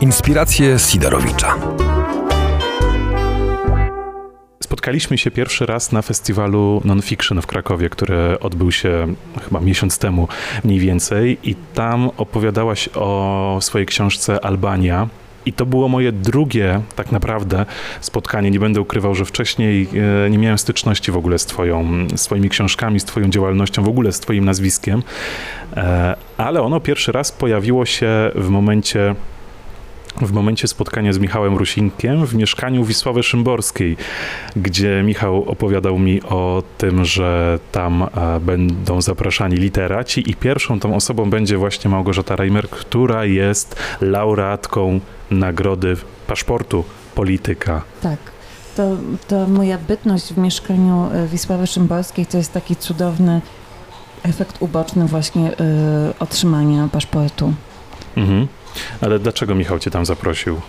Inspiracje Sidorowicza. Spotkaliśmy się pierwszy raz na festiwalu Nonfiction w Krakowie, który odbył się chyba miesiąc temu mniej więcej i tam opowiadałaś o swojej książce Albania. I to było moje drugie, tak naprawdę, spotkanie. Nie będę ukrywał, że wcześniej e, nie miałem styczności w ogóle z, twoją, z Twoimi książkami, z Twoją działalnością, w ogóle z Twoim nazwiskiem, e, ale ono pierwszy raz pojawiło się w momencie w momencie spotkania z Michałem Rusinkiem w mieszkaniu Wisławy Szymborskiej, gdzie Michał opowiadał mi o tym, że tam e, będą zapraszani literaci i pierwszą tą osobą będzie właśnie Małgorzata Reimer, która jest laureatką nagrody paszportu polityka. Tak. To, to moja bytność w mieszkaniu e, Wisławy Szymborskiej to jest taki cudowny efekt uboczny właśnie y, otrzymania paszportu. Mhm. Ale dlaczego Michał cię tam zaprosił?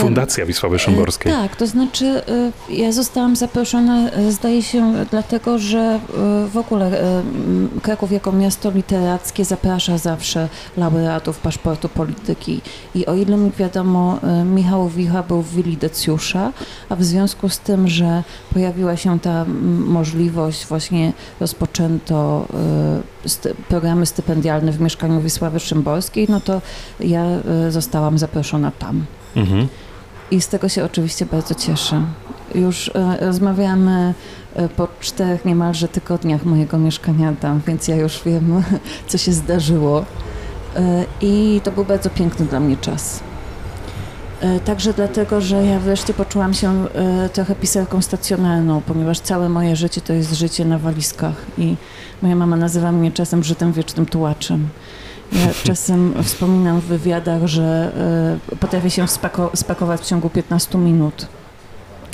Fundacja Wisławy Szymborskiej. E, tak, to znaczy e, ja zostałam zaproszona, e, zdaje się, dlatego, że w ogóle Kraków jako miasto literackie zaprasza zawsze laureatów paszportu polityki. I o ile mi wiadomo, Michał Wicha był w willi Decjusza, a w związku z tym, że pojawiła się ta możliwość, właśnie rozpoczęto programy stypendialne w mieszkaniu Wisławy Szymborskiej, no to ja zostałam zaproszona tam. Mhm. I z tego się oczywiście bardzo cieszę. Już e, rozmawiamy e, po czterech niemalże tygodniach mojego mieszkania tam, więc ja już wiem, co się zdarzyło. E, I to był bardzo piękny dla mnie czas. Także dlatego, że ja wreszcie poczułam się trochę pisarką stacjonarną, ponieważ całe moje życie to jest życie na walizkach i moja mama nazywa mnie czasem żytem wiecznym tułaczem. Ja czasem wspominam w wywiadach, że y, potrafię się spako spakować w ciągu 15 minut.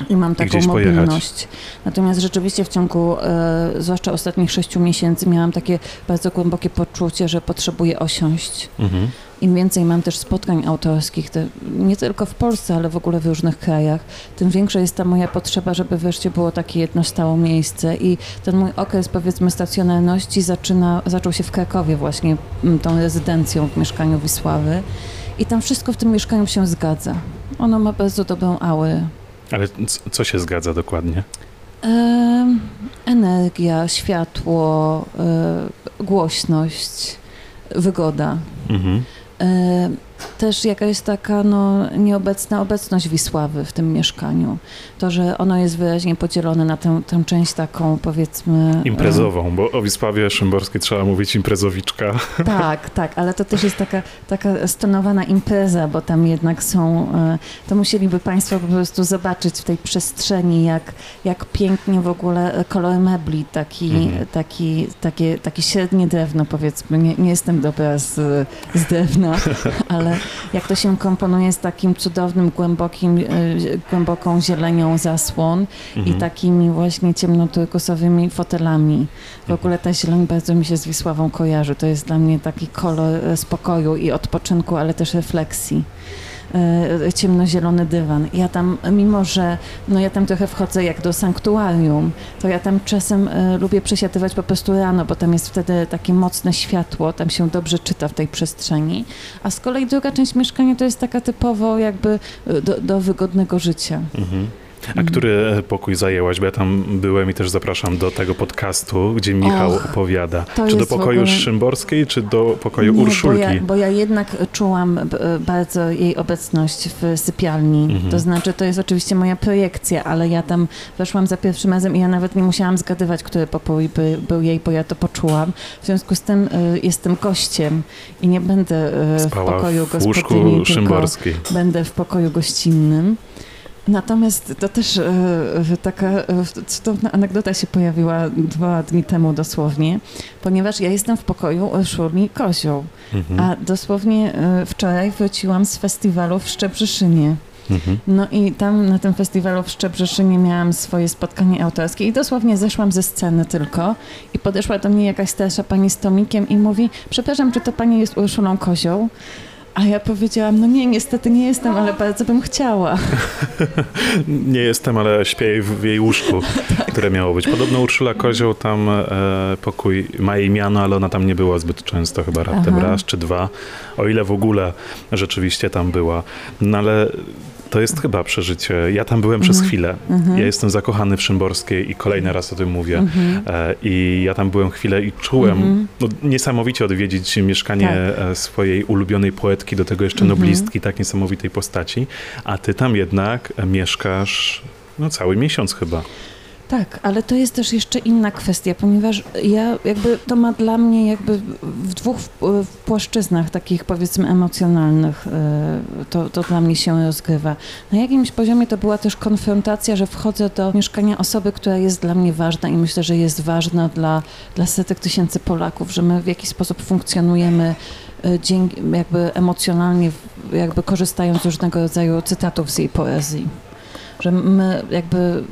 I mam taką I mobilność. Pojechać. Natomiast rzeczywiście w ciągu, e, zwłaszcza ostatnich sześciu miesięcy, miałam takie bardzo głębokie poczucie, że potrzebuję osiąść. Mhm. Im więcej mam też spotkań autorskich, te, nie tylko w Polsce, ale w ogóle w różnych krajach, tym większa jest ta moja potrzeba, żeby wreszcie było takie jedno stałe miejsce. I ten mój okres, powiedzmy, stacjonarności zaczyna, zaczął się w Krakowie właśnie, tą rezydencją w mieszkaniu Wisławy. I tam wszystko w tym mieszkaniu się zgadza. Ono ma bardzo dobrą aurę. Ale co się zgadza dokładnie? energia, światło, e, głośność, wygoda. Mhm. E, też jakaś taka no, nieobecna obecność Wisławy w tym mieszkaniu. To, że ono jest wyraźnie podzielone na tę, tę część taką powiedzmy... Imprezową, bo o Wisławie Szymborskiej trzeba mówić imprezowiczka. Tak, tak, ale to też jest taka, taka stonowana impreza, bo tam jednak są... E, to musieliby Państwo po prostu zobaczyć w tej przestrzeni, jak, jak pięknie w ogóle kolor mebli, taki, mhm. taki, takie, takie średnie drewno powiedzmy. Nie, nie jestem dobra z, z drewna, ale jak to się komponuje z takim cudownym, głębokim, e, głęboką zielenią zasłon mhm. i takimi właśnie ciemnoturkusowymi fotelami. W mhm. ogóle ta zieleń bardzo mi się z Wisławą kojarzy. To jest dla mnie taki kolor e, spokoju i odpoczynku, ale też refleksji. E, ciemnozielony dywan. Ja tam, mimo że no ja tam trochę wchodzę jak do sanktuarium, to ja tam czasem e, lubię przesiadywać po prostu rano, bo tam jest wtedy takie mocne światło, tam się dobrze czyta w tej przestrzeni. A z kolei druga część mieszkania to jest taka typowo jakby e, do, do wygodnego życia. Mhm. A mhm. który pokój zajęłaś? Bo ja tam byłem i też zapraszam do tego podcastu, gdzie Michał Och, opowiada. Czy do pokoju ogóle... Szymborskiej, czy do pokoju Nie, Urszulki? Bo ja, bo ja jednak czułam bardzo jej obecność w sypialni. Mhm. To znaczy, to jest oczywiście moja projekcja, ale ja tam weszłam za pierwszym razem i ja nawet nie musiałam zgadywać, który pokój by, był jej, bo ja to poczułam. W związku z tym y, jestem gościem i nie będę y, w pokoju w gospodyni, Szymborskiej. będę w pokoju gościnnym. Natomiast to też e, taka e, cudowna anegdota się pojawiła dwa dni temu dosłownie, ponieważ ja jestem w pokoju Szurni Kozioł, mhm. a dosłownie e, wczoraj wróciłam z festiwalu w Szczebrzeszynie. Mhm. No i tam na tym festiwalu w Szczebrzeszynie miałam swoje spotkanie autorskie i dosłownie zeszłam ze sceny tylko i podeszła do mnie jakaś starsza pani z tomikiem i mówi, przepraszam, czy to pani jest Urszulą Kozioł? A ja powiedziałam, no nie, niestety nie jestem, ale bardzo bym chciała. nie jestem, ale śpię w jej łóżku, tak. które miało być. Podobno Urszula Kozioł tam e, pokój ma jej miano, ale ona tam nie była zbyt często, chyba raptem Aha. raz czy dwa, o ile w ogóle rzeczywiście tam była. No ale to jest chyba przeżycie. Ja tam byłem przez Mhm. chwilę. Mhm. Ja jestem zakochany w Szymborskiej i kolejny raz o tym mówię. Mhm. E, I ja tam byłem chwilę i czułem no, niesamowicie odwiedzić mieszkanie Tak. e, swojej ulubionej poetki, do tego jeszcze noblistki, tak niesamowitej postaci, a ty tam jednak mieszkasz no, cały miesiąc chyba. Tak, ale to jest też jeszcze inna kwestia, ponieważ ja jakby to ma dla mnie jakby w dwóch płaszczyznach takich powiedzmy emocjonalnych e, to, to dla mnie się rozgrywa. Na jakimś poziomie to była też konfrontacja, że wchodzę do mieszkania osoby, która jest dla mnie ważna i myślę, że jest ważna dla, dla setek tysięcy Polaków, że my w jakiś sposób funkcjonujemy e, dzięki, jakby emocjonalnie, jakby korzystając z różnego rodzaju cytatów z jej poezji. Że my jakby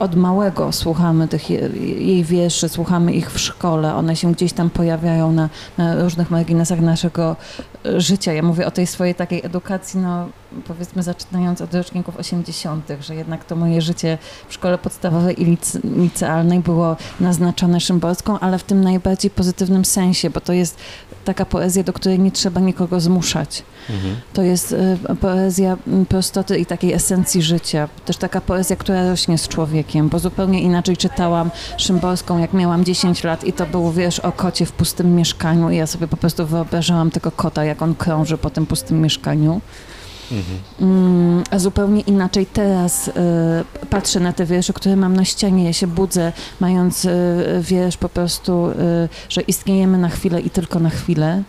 od małego słuchamy tych je, jej wierszy, słuchamy ich w szkole, one się gdzieś tam pojawiają na, na różnych marginesach naszego e, życia. Ja mówię o tej swojej takiej edukacji, no powiedzmy zaczynając od roczników 80., że jednak to moje życie w szkole podstawowej i lice, licealnej było naznaczone szymborską, ale w tym najbardziej pozytywnym sensie, bo to jest taka poezja, do której nie trzeba nikogo zmuszać. To jest e, poezja m, prostoty i takiej esencji życia. Też taka poezja, która rośnie z człowiekiem, bo zupełnie inaczej czytałam Szymborską, jak miałam 10 lat i to był, wiesz, o kocie w pustym mieszkaniu i ja sobie po prostu wyobrażałam tego kota, jak on krąży po tym pustym mieszkaniu. Mhm. A zupełnie inaczej teraz y, patrzę na te wiersze, które mam na ścianie. Ja się budzę, mając y, wiersz po prostu, y, że istniejemy na chwilę i tylko na chwilę.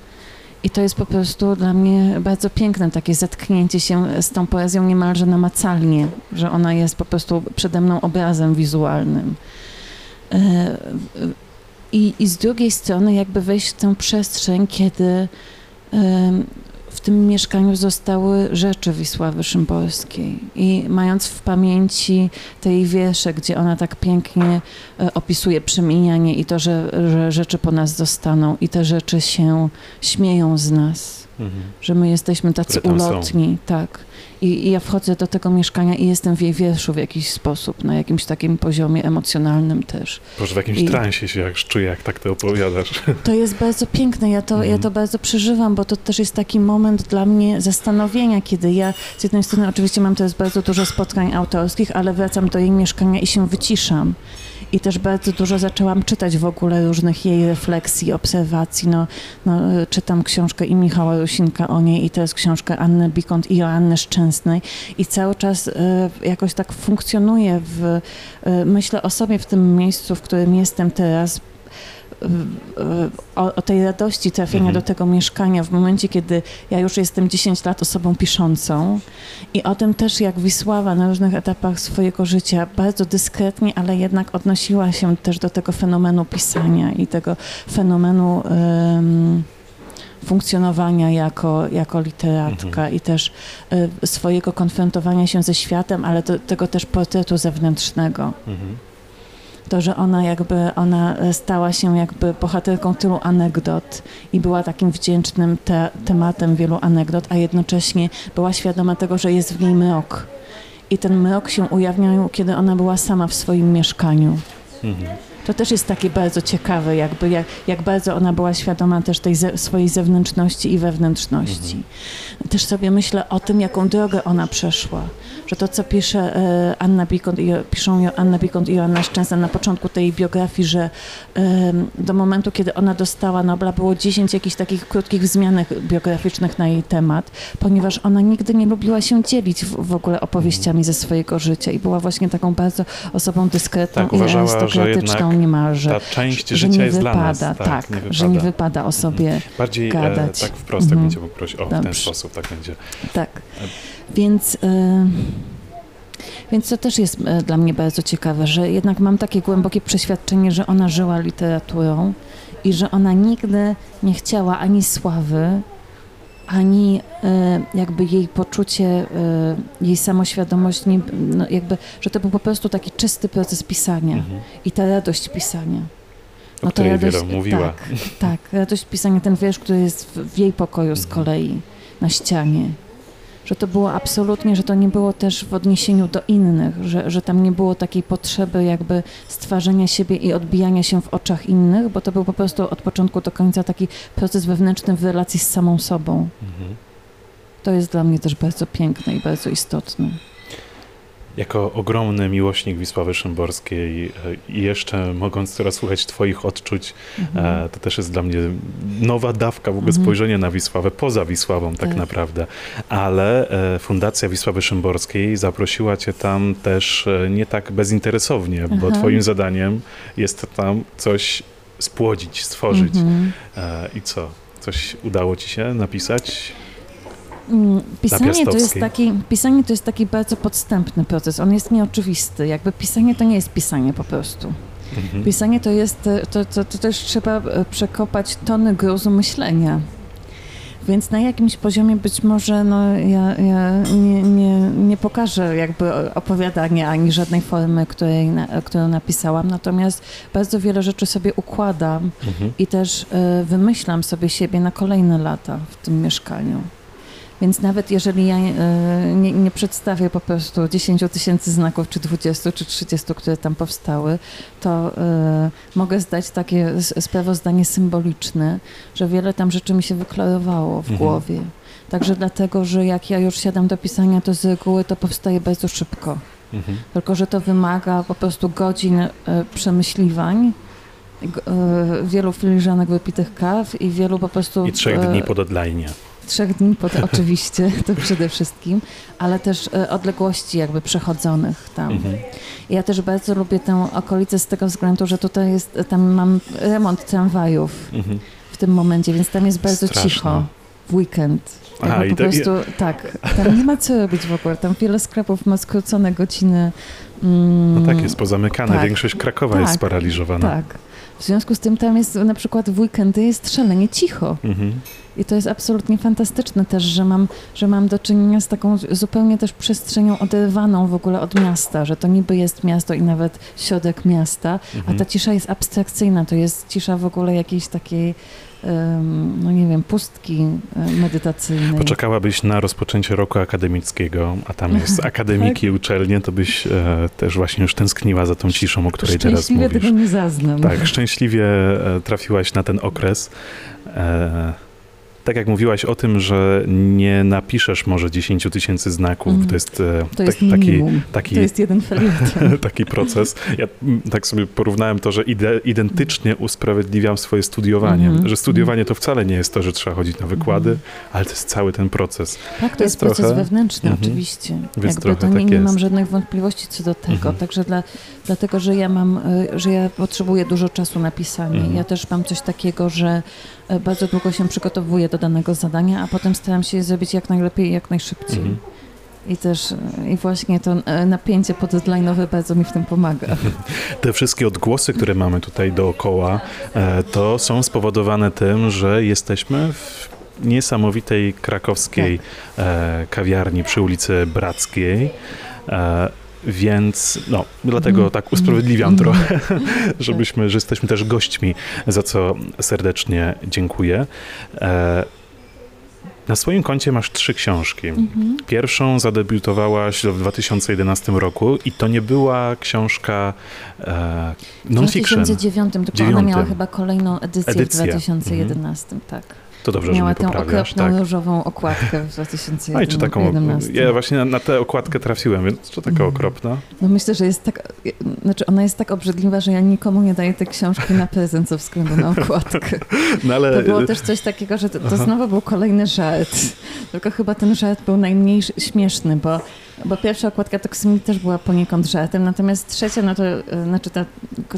I to jest po prostu dla mnie bardzo piękne, takie zetknięcie się z tą poezją niemalże namacalnie, że ona jest po prostu przede mną obrazem wizualnym. I, I z drugiej strony jakby wejść w tę przestrzeń, kiedy w tym mieszkaniu zostały rzeczy Wisławy Szymborskiej. I mając w pamięci te jej wiersze, gdzie ona tak pięknie e, opisuje przemijanie i to, że, że rzeczy po nas zostaną i te rzeczy się śmieją z nas, Mhm. że my jesteśmy tacy tam są. ulotni, tak. I, I ja wchodzę do tego mieszkania i jestem w jej wierszu w jakiś sposób, na jakimś takim poziomie emocjonalnym też. Boże, w jakimś I- transie się jak czuję, jak tak to opowiadasz. To jest bardzo piękne, ja to, ja Mhm. to bardzo przeżywam, bo to też jest taki moment dla mnie zastanowienia, kiedy ja z jednej strony oczywiście mam teraz bardzo dużo spotkań autorskich, ale wracam do jej mieszkania i się wyciszam. I też bardzo dużo zaczęłam czytać w ogóle różnych jej refleksji, obserwacji. No, no, czytam książkę i Michała Rusinka o niej i teraz książkę Anny Bikont i Joanny Szczęsnej i cały czas y, jakoś tak funkcjonuję w, y, myślę o sobie w tym miejscu, w którym jestem teraz, o, o tej radości trafienia Mhm. do tego mieszkania w momencie, kiedy ja już jestem 10 lat osobą piszącą i o tym też, jak Wisława na różnych etapach swojego życia bardzo dyskretnie, ale jednak odnosiła się też do tego fenomenu pisania i tego fenomenu em, funkcjonowania jako, jako literatka Mhm. i też y, swojego konfrontowania się ze światem, ale do, tego też portretu zewnętrznego Mhm. To, że ona jakby, ona e, stała się jakby bohaterką tylu anegdot i była takim wdzięcznym te, tematem wielu anegdot, a jednocześnie była świadoma tego, że jest w niej mrok. I ten mrok się ujawniał, kiedy ona była sama w swoim mieszkaniu. Mhm. To też jest takie bardzo ciekawe, jakby jak, jak bardzo ona była świadoma też tej ze, swojej zewnętrzności i wewnętrzności. Też sobie myślę o tym, jaką drogę ona przeszła. Że to, co pisze e, Anna Bikont i, piszą Anna Bikont i Joanna Szczęsna na początku tej biografii, że do momentu, kiedy ona dostała Nobla, było 10 jakichś takich krótkich wzmianek biograficznych na jej temat, ponieważ ona nigdy nie lubiła się dzielić w, ogóle opowieściami ze swojego życia i była właśnie taką bardzo osobą dyskretną Tak, i uważała, że arystokratyczną jednak niemalże. Ta część że życia nie jest wypada, dla nas. tak, nie wypada. że nie wypada o sobie, Bardziej e, gadać. tak wprost, tak Mhm. będziemy prosić. O, w ten Dobrze. sposób tak będzie. tak. Więc, y, więc to też jest y, dla mnie bardzo ciekawe, że jednak mam takie głębokie przeświadczenie, że ona żyła literaturą i że ona nigdy nie chciała ani sławy, ani y, jakby jej poczucie, jej samoświadomość, nie, no jakby, że to był po prostu taki czysty proces pisania Mhm. i ta radość pisania. O No to której radość- wiele mówiła. Tak, tak, radość pisania, ten wiersz, który jest w, w jej pokoju z Mhm. kolei, na ścianie. Że to było absolutnie, że to nie było też w odniesieniu do innych, że, że tam nie było takiej potrzeby jakby stwarzania siebie i odbijania się w oczach innych, bo to był po prostu od początku do końca taki proces wewnętrzny w relacji z samą sobą. Mhm. To jest dla mnie też bardzo piękne i bardzo istotne. Jako ogromny miłośnik Wisławy Szymborskiej e, i jeszcze mogąc teraz słuchać Twoich odczuć, Mhm. e, to też jest dla mnie nowa dawka w ogóle Mhm. spojrzenia na Wisławę, poza Wisławą tak, Tak. naprawdę. Ale e, Fundacja Wisławy Szymborskiej zaprosiła Cię tam też nie tak bezinteresownie, bo Aha. Twoim zadaniem jest tam coś spłodzić, stworzyć. Mhm. I co? Coś udało Ci się napisać? Mm, Pisanie to, jest taki, pisanie to jest taki bardzo podstępny proces. On jest nieoczywisty. Jakby pisanie to nie jest pisanie po prostu. Mhm. Pisanie to jest, e, to, to, to też trzeba e, przekopać tony gruzu myślenia. Więc na jakimś poziomie być może no, ja, ja nie, nie, nie pokażę jakby opowiadania ani żadnej formy, której na, którą napisałam, natomiast bardzo wiele rzeczy sobie układam Mhm. i też e, wymyślam sobie siebie na kolejne lata w tym mieszkaniu. Więc nawet jeżeli ja e, nie, nie przedstawię po prostu 10 tysięcy znaków, czy 20, czy 30, które tam powstały, to e, mogę zdać takie sprawozdanie symboliczne, że wiele tam rzeczy mi się wyklarowało w Mhm. głowie. Także dlatego, że jak ja już siadam do pisania, to z reguły to powstaje bardzo szybko. Mhm. Tylko, że to wymaga po prostu godzin e, przemyśliwań, wielu filiżanek wypitych kaw i wielu po prostu... I trzech dni po deadline. Trzech dni po to oczywiście, to przede wszystkim, ale też e, odległości jakby przechodzonych tam. Mhm. Ja też bardzo lubię tę okolicę z tego względu, że tutaj jest, tam mam remont tramwajów Mhm. w tym momencie, więc tam jest bardzo Straszne. cicho w weekend. Aha, Jakby i po prostu, tak, tam nie ma co robić w ogóle, tam wiele sklepów ma skrócone godziny. Mm, No tak, jest pozamykane. tak. Większość Krakowa Tak. jest sparaliżowana. Tak. W związku z tym tam jest na przykład w weekendy jest szalenie cicho. Mhm. I to jest absolutnie fantastyczne też, że mam, że mam do czynienia z taką zupełnie też przestrzenią oderwaną w ogóle od miasta, że to niby jest miasto i nawet środek miasta, a Mhm. ta cisza jest abstrakcyjna, to jest cisza w ogóle jakiejś takiej, no nie wiem, pustki medytacyjnej. Poczekałabyś na rozpoczęcie roku akademickiego, a tam jest akademiki, Tak. uczelnie, to byś e, też właśnie już tęskniła za tą ciszą, o której teraz Szczęśliwie mówisz. tego nie zaznam. Tak, szczęśliwie e, trafiłaś na ten okres. E, tak jak mówiłaś o tym, że nie napiszesz może 10 tysięcy znaków, Mhm. to jest, e, To jest tak- taki, taki, To jest jeden taki proces. Ja mm, tak sobie porównałem to, że ide, identycznie usprawiedliwiam swoje studiowanie. Mhm. Że studiowanie to wcale nie jest to, że trzeba chodzić na wykłady, Mhm. ale to jest cały ten proces. Tak, to jest jest proces trochę- wewnętrzny, Mhm. oczywiście. Więc Jakby trochę to nie, tak nie mam żadnych wątpliwości co do tego. Mhm. Także dla, dlatego, że ja mam, y, że ja potrzebuję dużo czasu na pisanie. Mhm. Ja też mam coś takiego, że bardzo długo się przygotowuję do danego zadania, a potem staram się je zrobić jak najlepiej i jak najszybciej. Mhm. I też i właśnie to y, napięcie podeadline'owe bardzo mi w tym pomaga. Te wszystkie odgłosy, które mamy tutaj dookoła, e, to są spowodowane tym, że jesteśmy w niesamowitej krakowskiej e, kawiarni przy ulicy Brackiej. Więc no, dlatego Mhm. tak usprawiedliwiam Mhm. trochę, żebyśmy, że jesteśmy też gośćmi, za co serdecznie dziękuję. E, Na swoim koncie masz trzy książki. Mhm. Pierwszą zadebiutowałaś w 2011 roku i to nie była książka e, W non-fiction. 2009, tylko ona Dziewiątym. miała chyba kolejną edycję, Edycję. w 2011, tak. To dobrze, Miała że tę mnie okropną Tak. różową okładkę w 2011. No i czy taką. Ja właśnie na, na tę okładkę trafiłem, więc czy taka Mhm. okropna? No myślę, że jest tak, znaczy ona jest tak obrzydliwa, że ja nikomu nie daję tej książki na prezent ze względu na okładkę. No ale. To było też coś takiego, że to, to znowu był kolejny żart. Tylko chyba ten żart był najmniej sz- śmieszny, bo, bo pierwsza okładka Toksimi też była poniekąd żartem, natomiast trzecia, no to e, znaczy ta,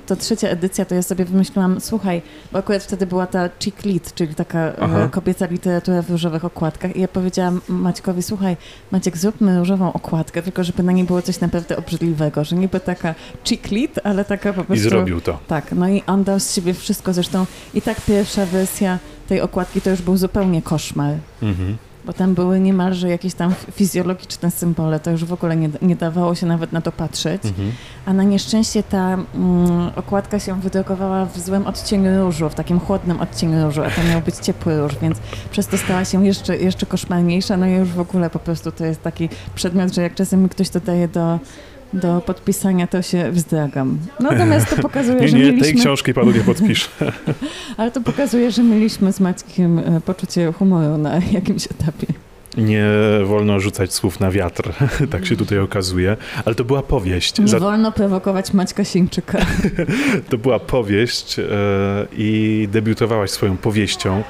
ta trzecia edycja, to ja sobie wymyśliłam, słuchaj, bo akurat wtedy była ta chick lit, czyli taka e, Aha. kobieca literatura w różowych okładkach i ja powiedziałam Maćkowi, słuchaj, Maciek, zróbmy różową okładkę, tylko żeby na niej było coś naprawdę obrzydliwego, że niby taka chick lit, ale taka po I prostu... zrobił to. Tak, no i on dał z siebie wszystko, zresztą i tak pierwsza wersja tej okładki to już był zupełnie koszmar. Mhm. Bo tam były niemalże jakieś tam fizjologiczne symbole, to już w ogóle nie, nie dawało się nawet na to patrzeć. Mhm. A na nieszczęście ta mm, okładka się wydrukowała w złym odcieniu różu, w takim chłodnym odcieniu różu, a to miał być ciepły róż, więc przez to stała się jeszcze, jeszcze koszmarniejsza. No i już w ogóle po prostu to jest taki przedmiot, że jak czasem mi ktoś to daje do, do podpisania, to się wzdragam. Natomiast to pokazuje, Nie, że nie, mieliśmy... tej książki panu nie podpiszę. Ale to pokazuje, że mieliśmy z Maćkiem e, poczucie humoru na jakimś etapie. Nie wolno rzucać słów na wiatr, tak się tutaj okazuje. Ale to była powieść. Nie Za- wolno prowokować Maćka Sieńczyka. To była powieść e, i debiutowałaś swoją powieścią,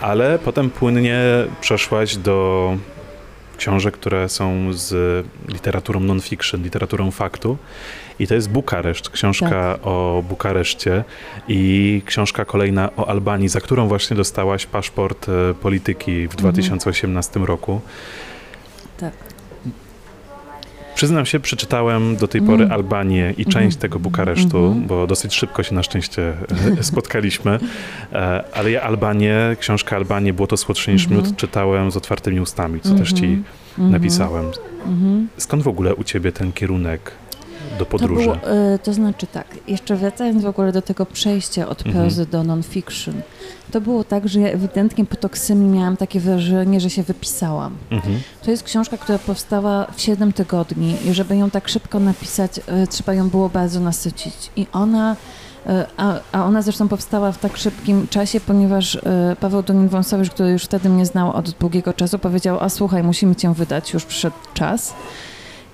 ale potem płynnie przeszłaś do książek, które są z literaturą non-fiction, literaturą faktu. I to jest Bukareszt, książka Tak. o Bukareszcie i książka kolejna o Albanii, za którą właśnie dostałaś paszport e, polityki w Mhm. 2018 roku. Tak. Przyznam się, przeczytałem do tej pory Mm. Albanię i część Mhm. tego Bukaresztu, Mhm. bo dosyć szybko się na szczęście spotkaliśmy. E, Ale ja Albanię, książkę Albanię, było to słodsze niż Mhm. miód, czytałem z otwartymi ustami, co też ci Mhm. Mhm. napisałem. Mhm. Skąd w ogóle u ciebie ten kierunek do To, podróży? było, e, to znaczy tak, jeszcze wracając w ogóle do tego przejścia od Mhm. prozy do non-fiction, to było tak, że ja ewidentnie po Toksymii miałam takie wrażenie, że się wypisałam. Mhm. To jest książka, która powstała w 7 tygodni i żeby ją tak szybko napisać, e, trzeba ją było bardzo nasycić. I ona, e, a, a ona zresztą powstała w tak szybkim czasie, ponieważ Paweł Donin-Wąsowicz, który już wtedy mnie znał od długiego czasu, powiedział, a słuchaj, musimy cię wydać, już przyszedł czas.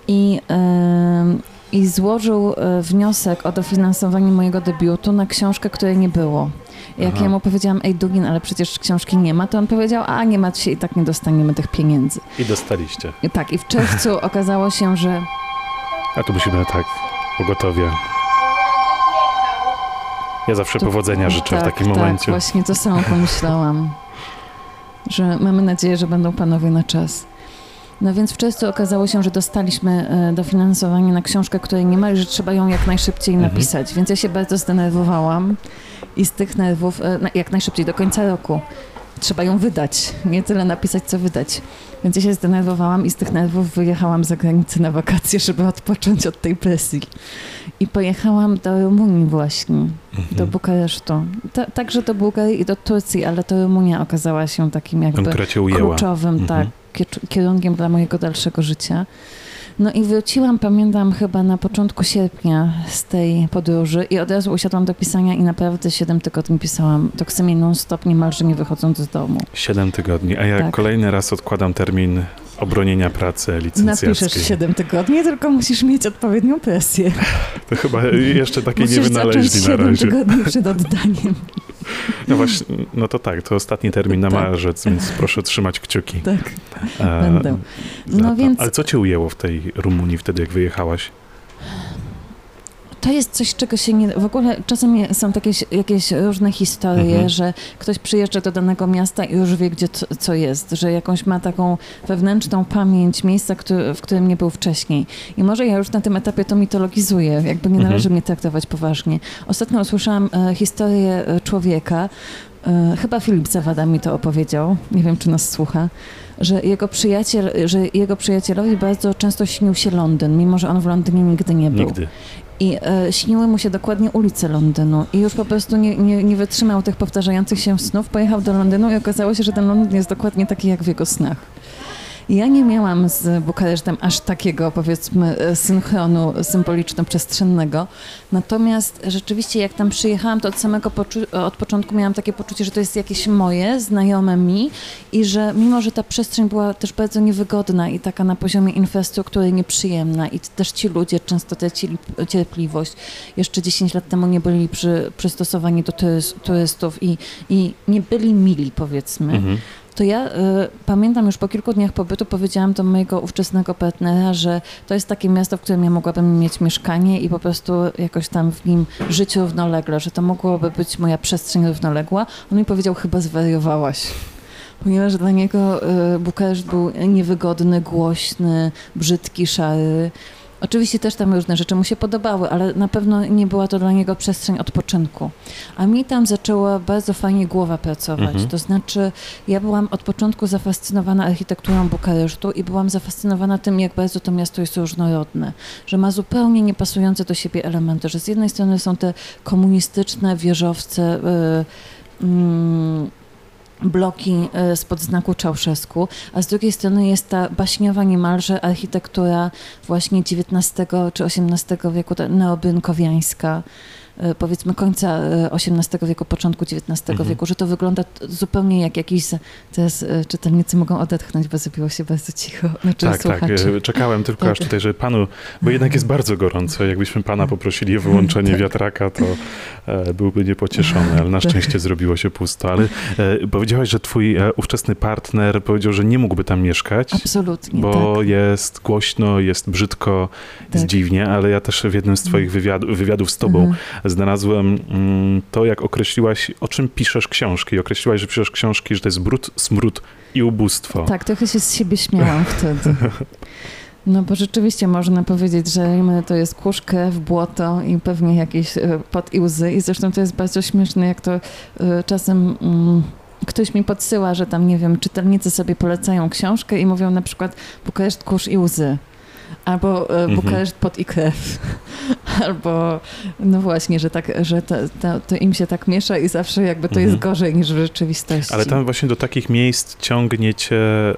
I, i złożył e, wniosek o dofinansowanie mojego debiutu na książkę, której nie było. Jak Aha. ja mu powiedziałam, ej Dugin, ale przecież książki nie ma, to on powiedział, a nie ma się i tak nie dostaniemy tych pieniędzy. I dostaliście. I tak, i w czerwcu okazało się, że A tu musimy tak, pogotowie. Ja zawsze powodzenia życzę w tak, takim tak, momencie. właśnie to samo pomyślałam, że mamy nadzieję, że będą panowie na czas. No więc w czerwcu okazało się, że dostaliśmy e, dofinansowanie na książkę, której nie ma i że trzeba ją jak najszybciej Mhm. napisać. Więc ja się bardzo zdenerwowałam i z tych nerwów e, jak najszybciej do końca roku. Trzeba ją wydać, nie tyle napisać, co wydać. Więc ja się zdenerwowałam i z tych nerwów wyjechałam za granicę na wakacje, żeby odpocząć od tej presji. I pojechałam do Rumunii właśnie, do Mhm. Bukaresztu. Ta, także do Bułgarii i do Turcji, ale to Rumunia okazała się takim jakby kluczowym Mhm. tak, kie- kierunkiem dla mojego dalszego życia. No i wróciłam, pamiętam, chyba na początku sierpnia z tej podróży i od razu usiadłam do pisania i naprawdę 7 tygodni pisałam Toksymie non-stop, niemalże nie wychodząc z domu. Siedem tygodni, a ja Tak. kolejny raz odkładam termin obronienia pracy licencjackiej. Napiszesz 7 tygodni, tylko musisz mieć odpowiednią presję. To chyba jeszcze takiej nie musisz wynaleźli na 7 razie. tygodni przed oddaniem. No właśnie, no to tak, to ostatni termin na Tak. marzec, więc proszę trzymać kciuki. Tak. E, Będę. No więc- Ale co cię ujęło w tej Rumunii wtedy, jak wyjechałaś? To jest coś, czego się nie... W ogóle czasem są takie jakieś, różne historie, Mhm. że ktoś przyjeżdża do danego miasta i już wie, gdzie co, co jest, że jakąś ma taką wewnętrzną pamięć miejsca, który, w którym nie był wcześniej. I może ja już na tym etapie to mitologizuję, jakby nie Mhm. należy mnie traktować poważnie. Ostatnio usłyszałam e, historię e, człowieka, e, chyba Filip Zawada mi to opowiedział, nie wiem, czy nas słucha, że jego, przyjaciel, że jego przyjacielowi bardzo często śnił się Londyn, mimo że on w Londynie nigdy nie był. Nigdy. I e, śniły mu się dokładnie ulice Londynu i już po prostu nie, nie, nie wytrzymał tych powtarzających się snów, pojechał do Londynu i okazało się, że ten Londyn jest dokładnie taki jak w jego snach. Ja nie miałam z Bukaresztem aż takiego, powiedzmy, e, synchronu symboliczno-przestrzennego. Natomiast rzeczywiście, jak tam przyjechałam, to od samego od początku miałam takie poczucie, że to jest jakieś moje, znajome mi i że mimo, że ta przestrzeń była też bardzo niewygodna i taka na poziomie infrastruktury nieprzyjemna i też ci ludzie często tracili cierpliwość. Jeszcze 10 lat temu nie byli przy, przystosowani do turys- turystów i, i nie byli mili, powiedzmy Mhm. To ja y, pamiętam już po kilku dniach pobytu powiedziałam do mojego ówczesnego partnera, że to jest takie miasto, w którym ja mogłabym mieć mieszkanie i po prostu jakoś tam w nim żyć równolegle, że to mogłoby być moja przestrzeń równoległa. On mi powiedział, chyba zwariowałaś. Ponieważ dla niego y, Bukareszt był niewygodny, głośny, brzydki, szary. Oczywiście też tam różne rzeczy mu się podobały, ale na pewno nie była to dla niego przestrzeń odpoczynku. A mi tam zaczęła bardzo fajnie głowa pracować. Mhm. To znaczy, ja byłam od początku zafascynowana architekturą Bukaresztu i byłam zafascynowana tym, jak bardzo to miasto jest różnorodne, że ma zupełnie niepasujące do siebie elementy, że z jednej strony są te komunistyczne wieżowce, y, mm, bloki spod znaku Czałszewsku, a z drugiej strony jest ta baśniowa niemalże architektura właśnie XIX czy XVIII wieku, neobynkowiańska, powiedzmy końca XVIII wieku, początku XIX Mhm. wieku, że to wygląda zupełnie jak jakiś, teraz czytelnicy mogą odetchnąć, bo zrobiło się bardzo cicho, znaczy Tak, tak. słuchacze. e, Czekałem tylko Tak. aż tutaj, żeby panu, bo jednak jest bardzo gorąco. Jakbyśmy pana poprosili o wyłączenie Tak. wiatraka, to e, byłby niepocieszony, ale na Tak. szczęście zrobiło się pusto. Ale e, powiedziałaś, że twój e, ówczesny partner powiedział, że nie mógłby tam mieszkać. Absolutnie, Bo tak. jest głośno, jest brzydko, jest Tak. dziwnie, ale ja też w jednym z twoich wywiad- wywiadów z tobą Mhm. Znalazłem mm, to, jak określiłaś, o czym piszesz książki. Określiłaś, że piszesz książki, że to jest brud, smród i ubóstwo. Tak, trochę się z siebie śmiałam wtedy. No bo rzeczywiście można powiedzieć, że to jest kurz, krew, błoto i pewnie jakieś e, pot i łzy. I zresztą to jest bardzo śmieszne, jak to e, czasem mm, ktoś mi podsyła, że tam, nie wiem, czytelnicy sobie polecają książkę i mówią na przykład Bukareszt, kurz i łzy. Albo e, Mhm. Bukareszt, pot i krew. Albo, no właśnie, że, tak, że to, to, to im się tak miesza i zawsze jakby to jest Mhm. gorzej niż w rzeczywistości. Ale tam właśnie do takich miejsc ciągnie cię,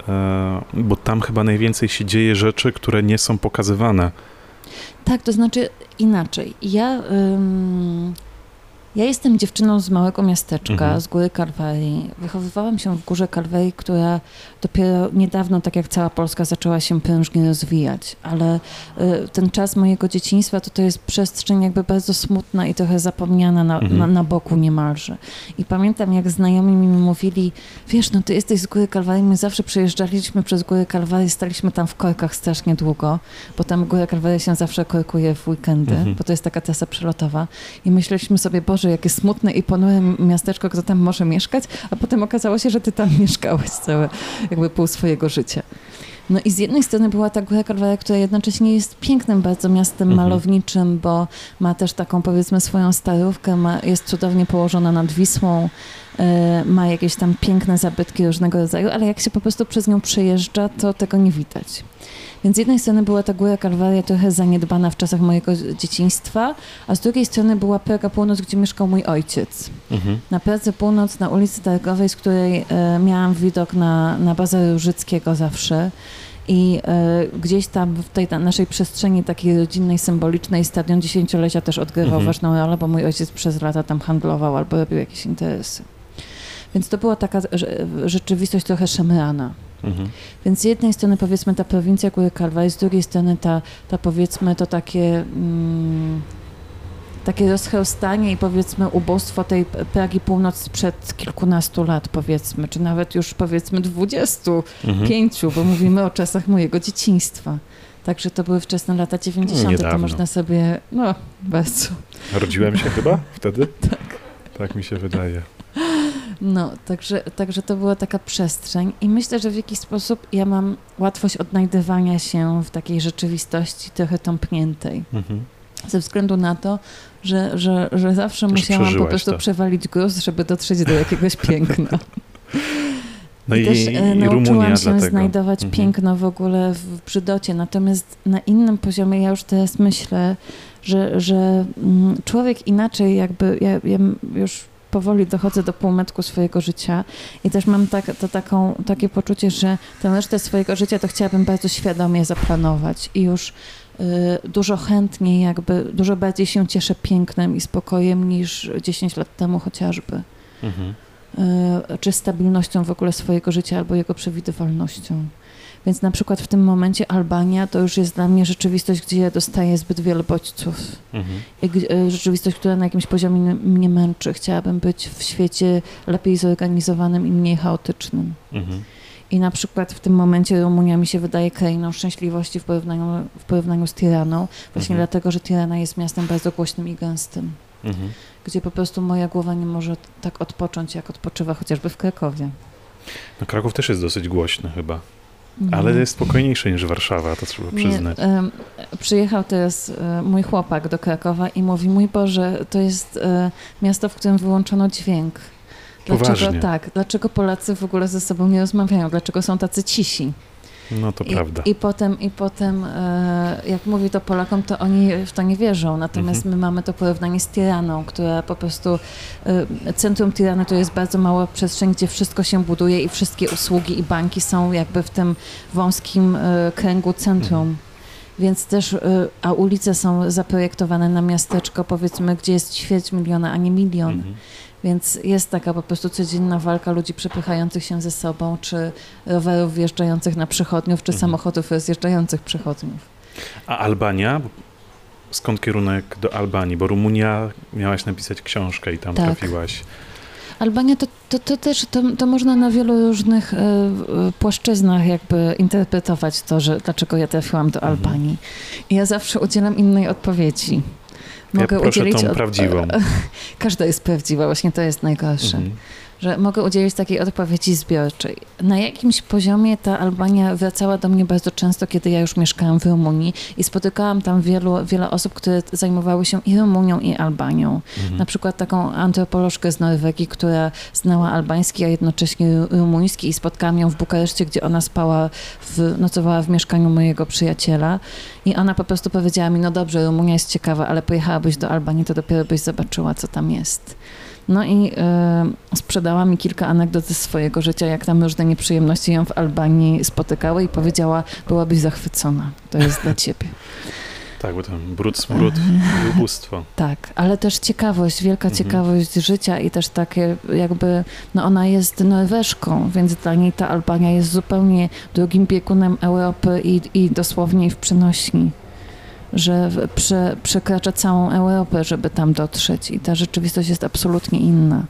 e, bo tam chyba najwięcej się dzieje rzeczy, które nie są pokazywane. Tak, to znaczy inaczej. Ja, ym, ja jestem dziewczyną z małego miasteczka, Mhm. z góry Kalwarii. Wychowywałam się w górze Kalwarii, która dopiero niedawno, tak jak cała Polska, zaczęła się prężnie rozwijać. Ale y, ten czas mojego dzieciństwa to, to jest przestrzeń jakby bardzo smutna i trochę zapomniana na, Mhm. na, na boku niemalże. I pamiętam, jak znajomi mi mówili, wiesz, no ty jesteś z góry Kalwarii, my zawsze przejeżdżaliśmy przez górę Kalwarii, staliśmy tam w korkach strasznie długo, bo tam góra Kalwarii się zawsze korkuje w weekendy, Mhm. bo to jest taka trasa przelotowa. I myśleliśmy sobie, Boże, jakie smutne i ponure miasteczko, kto tam może mieszkać, a potem okazało się, że ty tam mieszkałeś całe, jakby pół swojego życia. No i z jednej strony była ta Góra Kalwaria, która jednocześnie jest pięknym bardzo miastem Mhm. malowniczym, bo ma też taką powiedzmy swoją starówkę, ma, jest cudownie położona nad Wisłą, e, ma jakieś tam piękne zabytki różnego rodzaju, ale jak się po prostu przez nią przejeżdża, to tego nie widać. Więc z jednej strony była ta Góra Kalwaria trochę zaniedbana w czasach mojego dzieciństwa, a z drugiej strony była Praga Północ, gdzie mieszkał mój ojciec. Mhm. Na Pradze Północ, na ulicy Targowej, z której e, miałam widok na, na Bazar Różyckiego zawsze. I e, gdzieś tam w tej naszej przestrzeni takiej rodzinnej, symbolicznej stadion dziesięciolecia też odgrywał Mhm. ważną rolę, bo mój ojciec przez lata tam handlował albo robił jakieś interesy. Więc to była taka rzeczywistość trochę szemrana. Mhm. Więc z jednej strony powiedzmy ta prowincja Góry Kalwarii, z drugiej strony ta, ta powiedzmy to takie, mm, takie rozchełstanie i powiedzmy ubóstwo tej Pragi Północ sprzed kilkunastu lat powiedzmy, czy nawet już powiedzmy dwudziestu Mhm. pięciu, bo mówimy o czasach mojego dzieciństwa. Także to były wczesne lata 90. To Niedawno. można sobie, no bardzo. Rodziłem się chyba wtedy? tak. Tak mi się wydaje. No, także, także to była taka przestrzeń i myślę, że w jakiś sposób ja mam łatwość odnajdywania się w takiej rzeczywistości trochę tąpniętej. Mhm. Ze względu na to, że, że, że zawsze Już musiałam po prostu to. przewalić gruz, żeby dotrzeć do jakiegoś piękna. No I, i, też i, nauczyłam Rumunia się dlatego. znajdować Mhm. piękno w ogóle w brzydocie. Natomiast na innym poziomie ja już teraz myślę, że, że mm, człowiek inaczej jakby, ja, ja już powoli dochodzę do półmetku swojego życia i też mam tak, to taką, takie poczucie, że tę resztę swojego życia to chciałabym bardzo świadomie zaplanować i już y, dużo chętniej jakby, dużo bardziej się cieszę pięknem i spokojem niż 10 lat temu chociażby. Mhm. y, czy stabilnością w ogóle swojego życia albo jego przewidywalnością. Więc na przykład w tym momencie Albania to już jest dla mnie rzeczywistość, gdzie ja dostaję zbyt wiele bodźców. Mhm. Y, rzeczywistość, która na jakimś poziomie mnie- mnie męczy. Chciałabym być w świecie lepiej zorganizowanym i mniej chaotycznym. Mhm. I na przykład w tym momencie Rumunia mi się wydaje krainą szczęśliwości w porównaniu, w porównaniu z Tiraną, właśnie Mhm. dlatego, że Tirana jest miastem bardzo głośnym i gęstym Mhm. gdzie po prostu moja głowa nie może tak odpocząć, jak odpoczywa chociażby w Krakowie. No Kraków też jest dosyć głośny chyba. Ale jest spokojniejsze niż Warszawa, to trzeba przyznać. Nie, um, przyjechał teraz um, mój chłopak do Krakowa i mówi, mój Boże, to jest um, miasto, w którym wyłączono dźwięk. Dlaczego Poważnie. tak? Dlaczego Polacy w ogóle ze sobą nie rozmawiają? Dlaczego są tacy cisi? No to I, prawda. I potem, i potem e, jak mówi to Polakom, to oni w to nie wierzą. Natomiast Mhm. my mamy to porównanie z Tiraną, która po prostu e, centrum Tirany to jest bardzo mała przestrzeń, gdzie wszystko się buduje i wszystkie usługi i banki są jakby w tym wąskim e, kręgu centrum. Mhm. Więc też, a ulice są zaprojektowane na miasteczko, powiedzmy, gdzie jest ćwierć miliona, a nie milion. Mhm. Więc jest taka po prostu codzienna walka ludzi przepychających się ze sobą, czy rowerów wjeżdżających na przychodniów, czy Mhm. samochodów rozjeżdżających przychodniów. A Albania? Skąd kierunek do Albanii? Bo Rumunia miałaś napisać książkę i tam Tak. trafiłaś. Albania to, to, to też, to, to można na wielu różnych e, płaszczyznach jakby interpretować to, że dlaczego ja trafiłam do Mhm. Albanii. I ja zawsze udzielam innej odpowiedzi. Ja proszę tą od- prawdziwą. Każda jest prawdziwa, właśnie to jest najgorsze. Mhm. Że mogę udzielić takiej odpowiedzi zbiorczej. Na jakimś poziomie ta Albania wracała do mnie bardzo często, kiedy ja już mieszkałam w Rumunii i spotykałam tam wielu, wiele osób, które zajmowały się i Rumunią, i Albanią. Mhm. Na przykład taką antropolożkę z Norwegii, która znała albański, a jednocześnie rumuński i spotkałam ją w Bukareszcie, gdzie ona spała, w, nocowała w mieszkaniu mojego przyjaciela i ona po prostu powiedziała mi, no dobrze, Rumunia jest ciekawa, ale pojechałabyś do Albanii, to dopiero byś zobaczyła, co tam jest. No i e, sprzedała mi kilka anegdot ze swojego życia, jak tam różne nieprzyjemności ją w Albanii spotykały i powiedziała, byłabyś zachwycona, to jest dla ciebie. Tak, bo tam brud, smród i ubóstwo. Tak, ale też ciekawość, wielka Mhm. ciekawość życia i też takie jakby, no ona jest Norweszką, więc dla niej ta Albania jest zupełnie drugim biegunem Europy i, i dosłownie w przenośni, że prze, przekracza całą Europę, żeby tam dotrzeć i ta rzeczywistość jest absolutnie inna.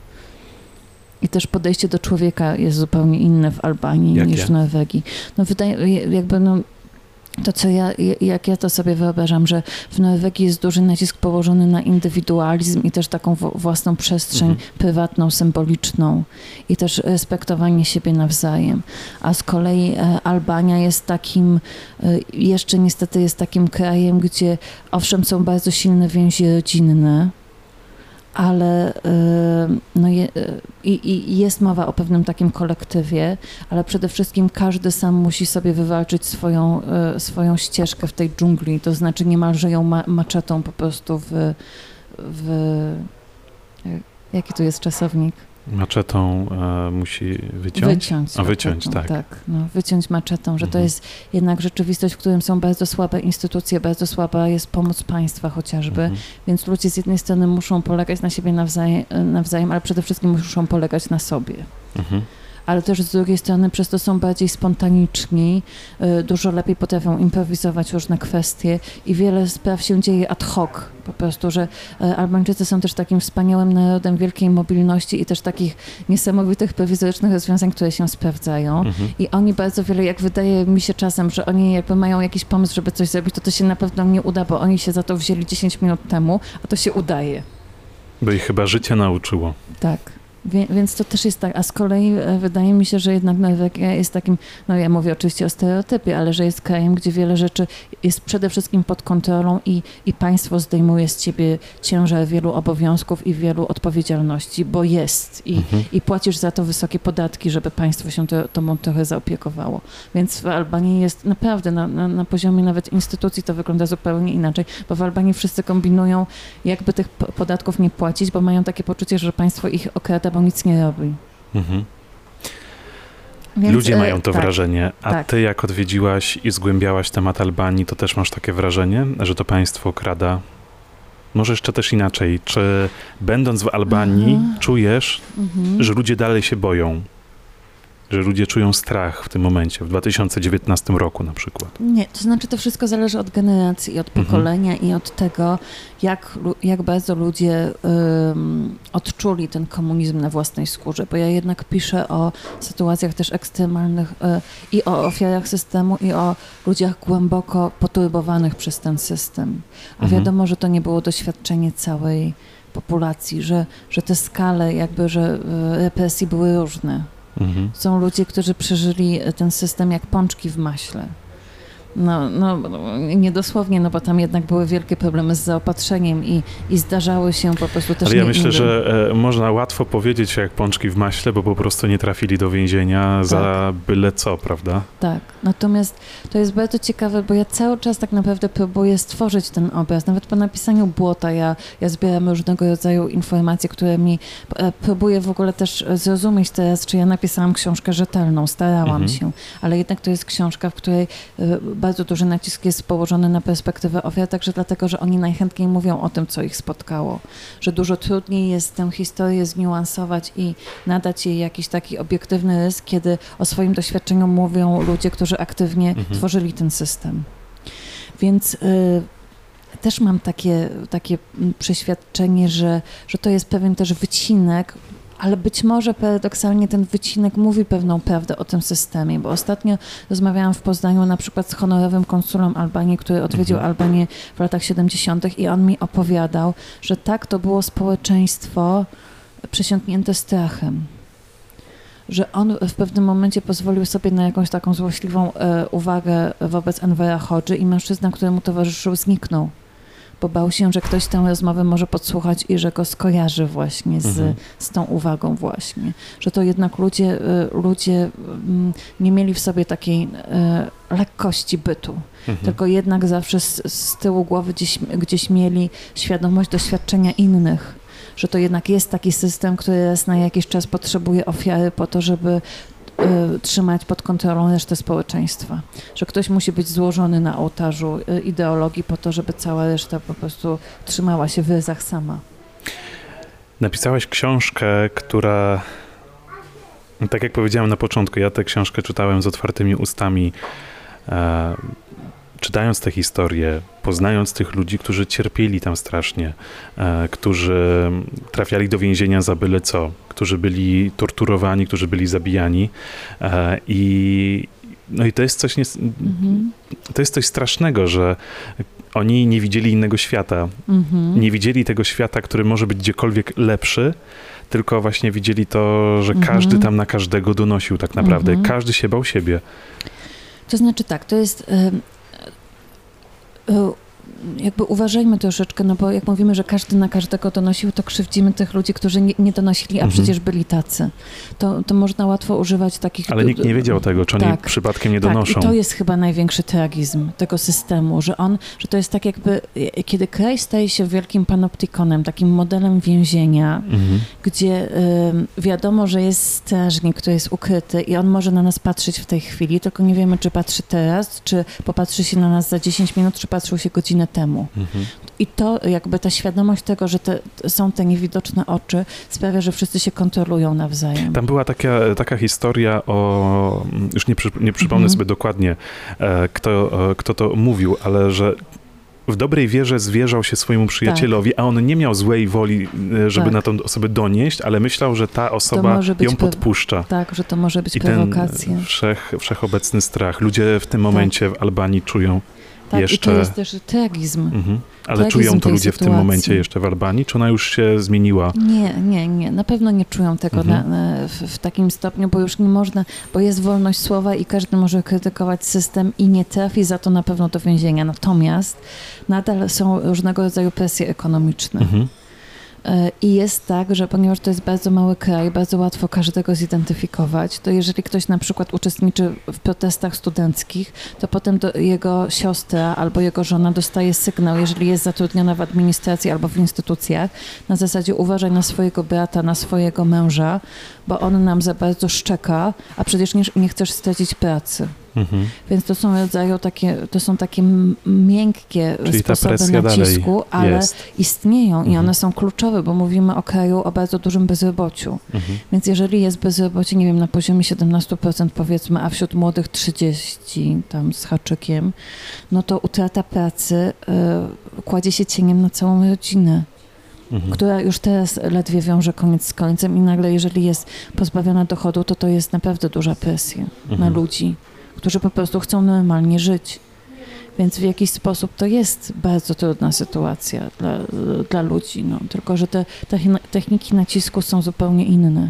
I też podejście do człowieka jest zupełnie inne w Albanii niż w Norwegii. No wydaje, jakby no, to, co ja, jak ja to sobie wyobrażam, że w Norwegii jest duży nacisk położony na indywidualizm i też taką własną przestrzeń Mhm. prywatną, symboliczną i też respektowanie siebie nawzajem. A z kolei e, Albania jest takim, e, jeszcze niestety jest takim krajem, gdzie owszem są bardzo silne więzi rodzinne, ale e, no je, e, i, jest mowa o pewnym takim kolektywie, ale przede wszystkim każdy sam musi sobie wywalczyć swoją, e, swoją ścieżkę w tej dżungli, to znaczy niemalże ją ma, maczetą po prostu w, w jaki tu jest czasownik? Maczetą e, musi wyciąć? Wyciąć. A, wyciąć, maczetą, tak. Tak, no, wyciąć maczetą, że to Mhm. jest jednak rzeczywistość, w którym są bardzo słabe instytucje, bardzo słaba jest pomoc państwa chociażby, Mhm. więc ludzie z jednej strony muszą polegać na siebie nawzajem, nawzajem ale przede wszystkim muszą polegać na sobie. Mhm. Ale też z drugiej strony przez to są bardziej spontaniczni, y, dużo lepiej potrafią improwizować różne kwestie i wiele spraw się dzieje ad hoc. Po prostu, że y, Albańczycy są też takim wspaniałym narodem wielkiej mobilności i też takich niesamowitych prowizorycznych rozwiązań, które się sprawdzają. Mhm. I oni bardzo wiele, jak wydaje mi się czasem, że oni jakby mają jakiś pomysł, żeby coś zrobić, to to się na pewno nie uda, bo oni się za to wzięli 10 minut temu, a to się udaje. Bo ich chyba życie nauczyło. Tak. Wie, więc to też jest tak, a z kolei e, wydaje mi się, że jednak Norwegia jest takim, no ja mówię oczywiście o stereotypie, ale że jest krajem, gdzie wiele rzeczy jest przede wszystkim pod kontrolą i, i państwo zdejmuje z ciebie ciężar wielu obowiązków i wielu odpowiedzialności, bo jest i, Mhm. i płacisz za to wysokie podatki, żeby państwo się to, tobą trochę zaopiekowało. Więc w Albanii jest naprawdę na, na, na poziomie nawet instytucji to wygląda zupełnie inaczej, bo w Albanii wszyscy kombinują, jakby tych po- podatków nie płacić, bo mają takie poczucie, że państwo ich okrada, bo nic nie robi. Mhm. Więc, Ludzie e, mają to tak, wrażenie, a tak. ty jak odwiedziłaś i zgłębiałaś temat Albanii, to też masz takie wrażenie, że to państwo krada? Może jeszcze też inaczej. Czy będąc w Albanii Mhm. czujesz, Mhm. że ludzie dalej się boją? Że ludzie czują strach w tym momencie, w 2019 roku na przykład? Nie, to znaczy to wszystko zależy od generacji, od Mhm. pokolenia i od tego, jak, jak bardzo ludzie ym, odczuli ten komunizm na własnej skórze, bo ja jednak piszę o sytuacjach też ekstremalnych y, i o ofiarach systemu i o ludziach głęboko poturbowanych przez ten system. A Mhm. wiadomo, że to nie było doświadczenie całej populacji, że, że te skale jakby, że y, represji były różne. Mhm. Są ludzie, którzy przeżyli ten system jak pączki w maśle. No, no, niedosłownie, no bo tam jednak były wielkie problemy z zaopatrzeniem i, i zdarzały się po prostu też Ale ja myślę, innym. że e, można łatwo powiedzieć jak pączki w maśle, bo po prostu nie trafili do więzienia tak. za byle co, prawda? Tak, natomiast to jest bardzo ciekawe, bo ja cały czas tak naprawdę próbuję stworzyć ten obraz. Nawet po napisaniu Błota ja, ja zbieram różnego rodzaju informacje, które mi e, próbuję w ogóle też zrozumieć teraz, czy ja napisałam książkę rzetelną, starałam mhm. się, ale jednak to jest książka, w której e, bardzo duży nacisk jest położony na perspektywę ofiar, także dlatego, że oni najchętniej mówią o tym, co ich spotkało. Że dużo trudniej jest tę historię zniuansować i nadać jej jakiś taki obiektywny rys, kiedy o swoim doświadczeniu mówią ludzie, którzy aktywnie mhm. tworzyli ten system. Więc y, też mam takie, takie przeświadczenie, że, że to jest pewien też wycinek ale być może paradoksalnie ten wycinek mówi pewną prawdę o tym systemie, bo ostatnio rozmawiałam w Poznaniu na przykład z honorowym konsulem Albanii, który odwiedził mhm. Albanię w latach 70. i on mi opowiadał, że tak to było społeczeństwo przesiąknięte strachem. Że on w pewnym momencie pozwolił sobie na jakąś taką złośliwą e, uwagę wobec Envera Hodży i mężczyzna, któremu towarzyszył, zniknął bo bał się, że ktoś tę rozmowę może podsłuchać i że go skojarzy właśnie z, mhm. z tą uwagą właśnie. Że to jednak ludzie, y, ludzie mm, nie mieli w sobie takiej y, lekkości bytu, mhm. tylko jednak zawsze z, z tyłu głowy gdzieś, gdzieś mieli świadomość doświadczenia innych że to jednak jest taki system, który raz na jakiś czas potrzebuje ofiary po to, żeby y, trzymać pod kontrolą resztę społeczeństwa. Że ktoś musi być złożony na ołtarzu y, ideologii po to, żeby cała reszta po prostu trzymała się w ryzach sama. Napisałaś książkę, która tak jak powiedziałem na początku, ja tę książkę czytałem z otwartymi ustami. Czytając te historie, poznając tych ludzi, którzy cierpieli tam strasznie, e, którzy trafiali do więzienia za byle co, którzy byli torturowani, którzy byli zabijani e, i no i to jest coś, nie, mhm. to jest coś strasznego, że oni nie widzieli innego świata. Mhm. Nie widzieli tego świata, który może być gdziekolwiek lepszy, tylko właśnie widzieli to, że mhm. każdy tam na każdego donosił tak naprawdę. Mhm. Każdy się bał siebie. To znaczy tak, to jest who jakby uważajmy troszeczkę, no bo jak mówimy, że każdy na każdego donosił, to krzywdzimy tych ludzi, którzy nie, nie donosili, a mhm. przecież byli tacy. To, to można łatwo używać takich... Ale nikt nie wiedział tego, czy oni tak, przypadkiem nie donoszą. Tak, i to jest chyba największy tragizm tego systemu, że on, że to jest tak jakby, kiedy kraj staje się wielkim panoptikonem, takim modelem więzienia, mhm. gdzie y, wiadomo, że jest strażnik, który jest ukryty i on może na nas patrzeć w tej chwili, tylko nie wiemy, czy patrzy teraz, czy popatrzy się na nas za 10 minut, czy patrzył się godzinę temu. Mhm. I to jakby ta świadomość tego, że te, są te niewidoczne oczy, sprawia, że wszyscy się kontrolują nawzajem. Tam była taka, taka historia o, już nie, przy, nie przypomnę mhm. sobie dokładnie, e, kto, e, kto to mówił, ale że w dobrej wierze zwierzał się swojemu przyjacielowi, tak. a on nie miał złej woli, e, żeby tak. na tą osobę donieść, ale myślał, że ta osoba ją podpuszcza. Tak, że to może być I prowokacja. Ten wszech, wszechobecny strach. Ludzie w tym momencie tak. w Albanii czują tak, jeszcze... i to jest też tragizm. Mhm. Ale czują to ludzie sytuacji. w tym momencie jeszcze w Albanii? Czy ona już się zmieniła? Nie, nie, nie. Na pewno nie czują tego mhm. na, na, w, w, takim stopniu, bo już nie można, bo jest wolność słowa i każdy może krytykować system i nie trafi za to na pewno do więzienia. Natomiast nadal są różnego rodzaju presje ekonomiczne. Mhm. I jest tak, że ponieważ to jest bardzo mały kraj, bardzo łatwo każdego zidentyfikować, to jeżeli ktoś na przykład uczestniczy w protestach studenckich, to potem jego siostra albo jego żona dostaje sygnał, jeżeli jest zatrudniona w administracji albo w instytucjach, na zasadzie uważaj na swojego brata, na swojego męża, bo on nam za bardzo szczeka, a przecież nie, nie chcesz stracić pracy. Mhm. Więc to są rodzaje takie, to są takie miękkie Czyli sposoby nacisku, ale jest. istnieją mhm. i one są kluczowe, bo mówimy o kraju o bardzo dużym bezrobociu. Mhm. Więc jeżeli jest bezrobocie, nie wiem, na poziomie 17% powiedzmy, a wśród młodych 30 tam z haczykiem, no to utrata pracy y, kładzie się cieniem na całą rodzinę. Mhm. która już teraz ledwie wiąże koniec z końcem i nagle, jeżeli jest pozbawiona dochodu, to to jest naprawdę duża presja mhm. na ludzi którzy po prostu chcą normalnie żyć. Więc w jakiś sposób to jest bardzo trudna sytuacja dla, dla ludzi, no. tylko że te techniki nacisku są zupełnie inne.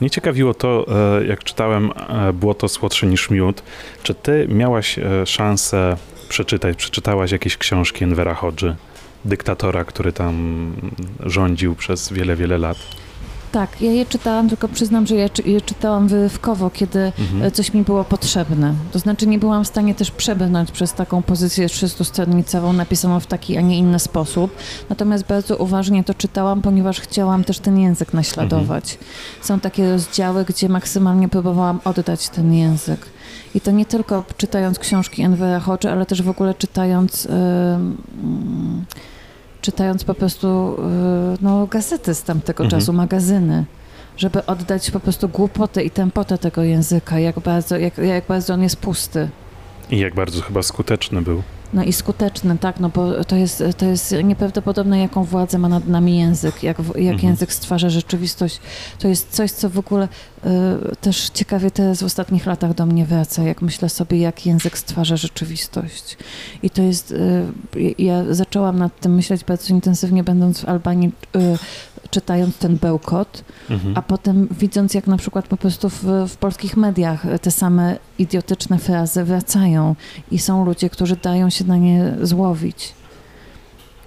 Mnie ciekawiło to, e, jak czytałem e, Było to słodsze niż miód. Czy ty miałaś e, szansę przeczytać, przeczytałaś jakieś książki Envera Hodży, dyktatora, który tam rządził przez wiele, wiele lat? Tak, ja je czytałam, tylko przyznam, że ja je czytałam wyrywkowo, kiedy mhm. coś mi było potrzebne. To znaczy nie byłam w stanie też przebrnąć przez taką pozycję 300-stronicową napisaną w taki, a nie inny sposób. Natomiast bardzo uważnie to czytałam, ponieważ chciałam też ten język naśladować. Mhm. Są takie rozdziały, gdzie maksymalnie próbowałam oddać ten język. I to nie tylko czytając książki Envera Hodge, ale też w ogóle czytając... Yy, czytając po prostu y, no, gazety z tamtego mhm. czasu, magazyny, żeby oddać po prostu głupotę i tempotę tego języka, jak bardzo, jak, jak bardzo on jest pusty. I jak bardzo chyba skuteczny był. No i skuteczny, tak, no bo to jest, to jest nieprawdopodobne, jaką władzę ma nad nami język, jak, jak mhm. język stwarza rzeczywistość. To jest coś, co w ogóle y, też ciekawie teraz w ostatnich latach do mnie wraca, jak myślę sobie, jak język stwarza rzeczywistość. I to jest, y, ja zaczęłam nad tym myśleć bardzo intensywnie, będąc w Albanii, y, czytając ten bełkot, mhm. a potem widząc, jak na przykład po prostu w, w, polskich mediach te same idiotyczne frazy wracają i są ludzie, którzy dają się na nie złowić.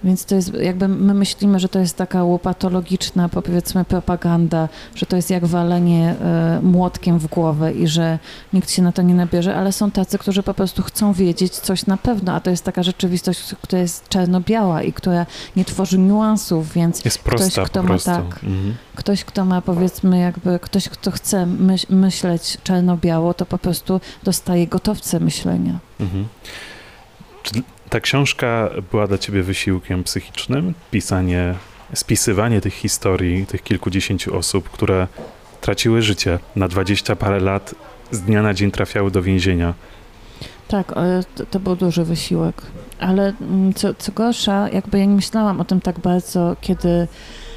Więc to jest, jakby my myślimy, że to jest taka łopatologiczna, powiedzmy, propaganda, że to jest jak walenie y, młotkiem w głowę i że nikt się na to nie nabierze, ale są tacy, którzy po prostu chcą wiedzieć coś na pewno, a to jest taka rzeczywistość, która jest czarno-biała i która nie tworzy niuansów, więc jest prosta, ktoś, kto ma tak, mhm. ktoś, kto ma powiedzmy jakby, ktoś, kto chce myśl, myśleć czarno-biało, to po prostu dostaje gotowce myślenia. Mhm. Czy ta książka była dla ciebie wysiłkiem psychicznym? Pisanie, spisywanie tych historii, tych kilkudziesięciu osób, które traciły życie na dwadzieścia parę lat, z dnia na dzień trafiały do więzienia. Tak, to, to był duży wysiłek. Ale mm, co, co gorsza, jakby ja nie myślałam o tym tak bardzo, kiedy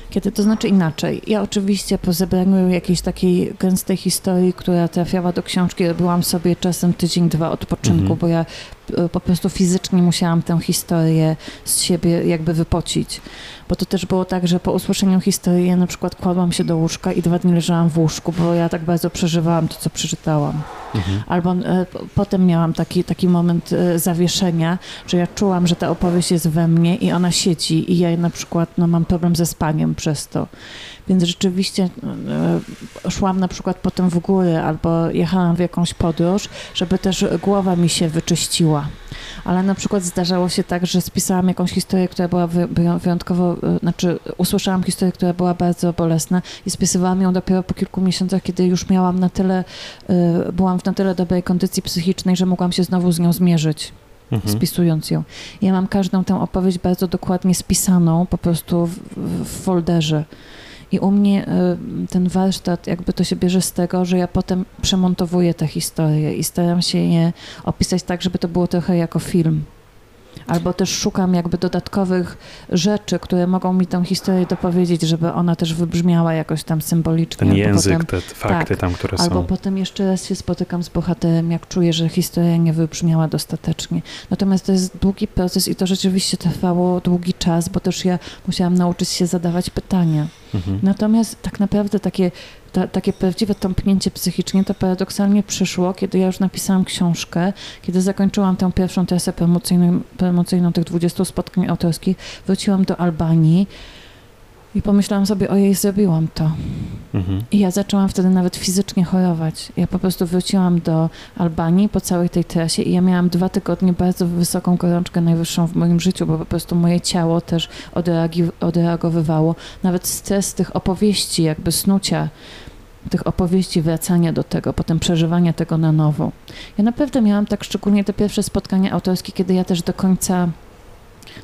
kiedy to znaczy inaczej. Ja oczywiście po zebraniu jakiejś takiej gęstej historii, która trafiała do książki, robiłam sobie czasem tydzień, dwa odpoczynku, mhm. bo ja e, po prostu fizycznie musiałam tę historię z siebie jakby wypocić. Bo to też było tak, że po usłyszeniu historii ja na przykład kładłam się do łóżka i dwa dni leżałam w łóżku, bo ja tak bardzo przeżywałam to, co przeczytałam. Mhm. Albo e, potem miałam taki, taki moment e, zawieszenia, że ja czułam, że ta opowieść jest we mnie i ona siedzi i ja na przykład no, mam problem ze spaniem przez to. Więc rzeczywiście e, szłam na przykład potem w góry albo jechałam w jakąś podróż, żeby też głowa mi się wyczyściła. Ale na przykład zdarzało się tak, że spisałam jakąś historię, która była wyjątkowo, e, znaczy usłyszałam historię, która była bardzo bolesna i spisywałam ją dopiero po kilku miesiącach, kiedy już miałam na tyle, e, byłam w na tyle dobrej kondycji psychicznej, że mogłam się znowu z nią zmierzyć. Mhm. spisując ją. Ja mam każdą tę opowieść bardzo dokładnie spisaną po prostu w, w folderze. I u mnie y, ten warsztat jakby to się bierze z tego, że ja potem przemontowuję te historie i staram się je opisać tak, żeby to było trochę jako film albo też szukam jakby dodatkowych rzeczy, które mogą mi tę historię dopowiedzieć, żeby ona też wybrzmiała jakoś tam symbolicznie. Ten język, potem, te fakty tak, tam, które albo są. Albo potem jeszcze raz się spotykam z bohaterem, jak czuję, że historia nie wybrzmiała dostatecznie. Natomiast to jest długi proces i to rzeczywiście trwało długi czas, bo też ja musiałam nauczyć się zadawać pytania. Mhm. Natomiast tak naprawdę takie ta, takie prawdziwe tąpnięcie psychicznie to paradoksalnie przyszło, kiedy ja już napisałam książkę, kiedy zakończyłam tę pierwszą trasę promocyjną, promocyjną tych 20 spotkań autorskich, wróciłam do Albanii i pomyślałam sobie, ojej, zrobiłam to. Mhm. I ja zaczęłam wtedy nawet fizycznie chorować. Ja po prostu wróciłam do Albanii po całej tej trasie i ja miałam dwa tygodnie bardzo wysoką gorączkę, najwyższą w moim życiu, bo po prostu moje ciało też odreagowywało. Nawet stres tych opowieści, jakby snucia tych opowieści, wracania do tego, potem przeżywania tego na nowo. Ja naprawdę miałam tak szczególnie te pierwsze spotkania autorskie, kiedy ja też do końca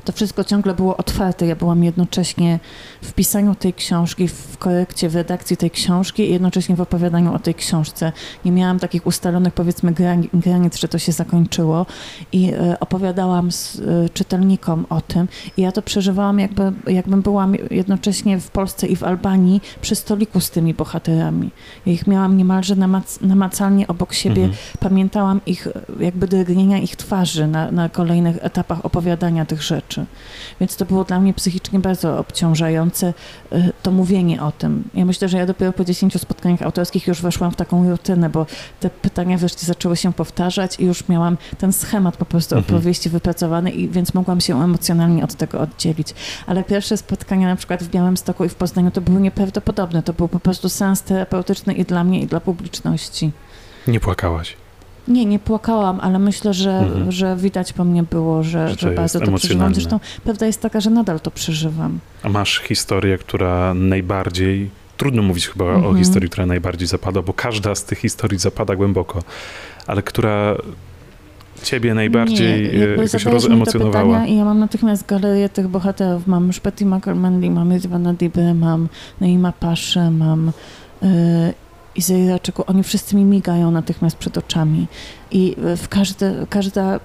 to wszystko ciągle było otwarte. Ja byłam jednocześnie w pisaniu tej książki, w korekcie, w redakcji tej książki i jednocześnie w opowiadaniu o tej książce. Nie miałam takich ustalonych, powiedzmy, granic, że to się zakończyło i e, opowiadałam z e, czytelnikom o tym i ja to przeżywałam, jakby, jakbym była jednocześnie w Polsce i w Albanii przy stoliku z tymi bohaterami. Ja ich miałam niemalże namac namacalnie obok siebie. Mhm. Pamiętałam ich, jakby drgnienia ich twarzy na, na kolejnych etapach opowiadania tych rzeczy rzeczy. Więc to było dla mnie psychicznie bardzo obciążające y, to mówienie o tym. Ja myślę, że ja dopiero po 10 spotkaniach autorskich już weszłam w taką rutynę, bo te pytania wreszcie zaczęły się powtarzać i już miałam ten schemat po prostu Mhm. opowieści wypracowany i więc mogłam się emocjonalnie od tego oddzielić. Ale pierwsze spotkania na przykład w Białymstoku i w Poznaniu to były nieprawdopodobne. To był po prostu sens terapeutyczny i dla mnie, i dla publiczności. Nie płakałaś. Nie, nie płakałam, ale myślę, że, Mhm. że widać po mnie było, że, Że że, bardzo to przeżywam. Zresztą prawda jest taka, że nadal to przeżywam. A masz historię, która najbardziej. Trudno mówić chyba o Mhm. historii, która najbardziej zapada, bo każda z tych historii zapada głęboko, ale która ciebie najbardziej nie, e, rozemocjonowała. I ja mam natychmiast galerię tych bohaterów. Mam już Betty McCormandy, mam Ivana Dibę, mam Neima Paszę, mam Izraela Czeku. Oni wszyscy mi migają natychmiast przed oczami. I y, w każde, każda y,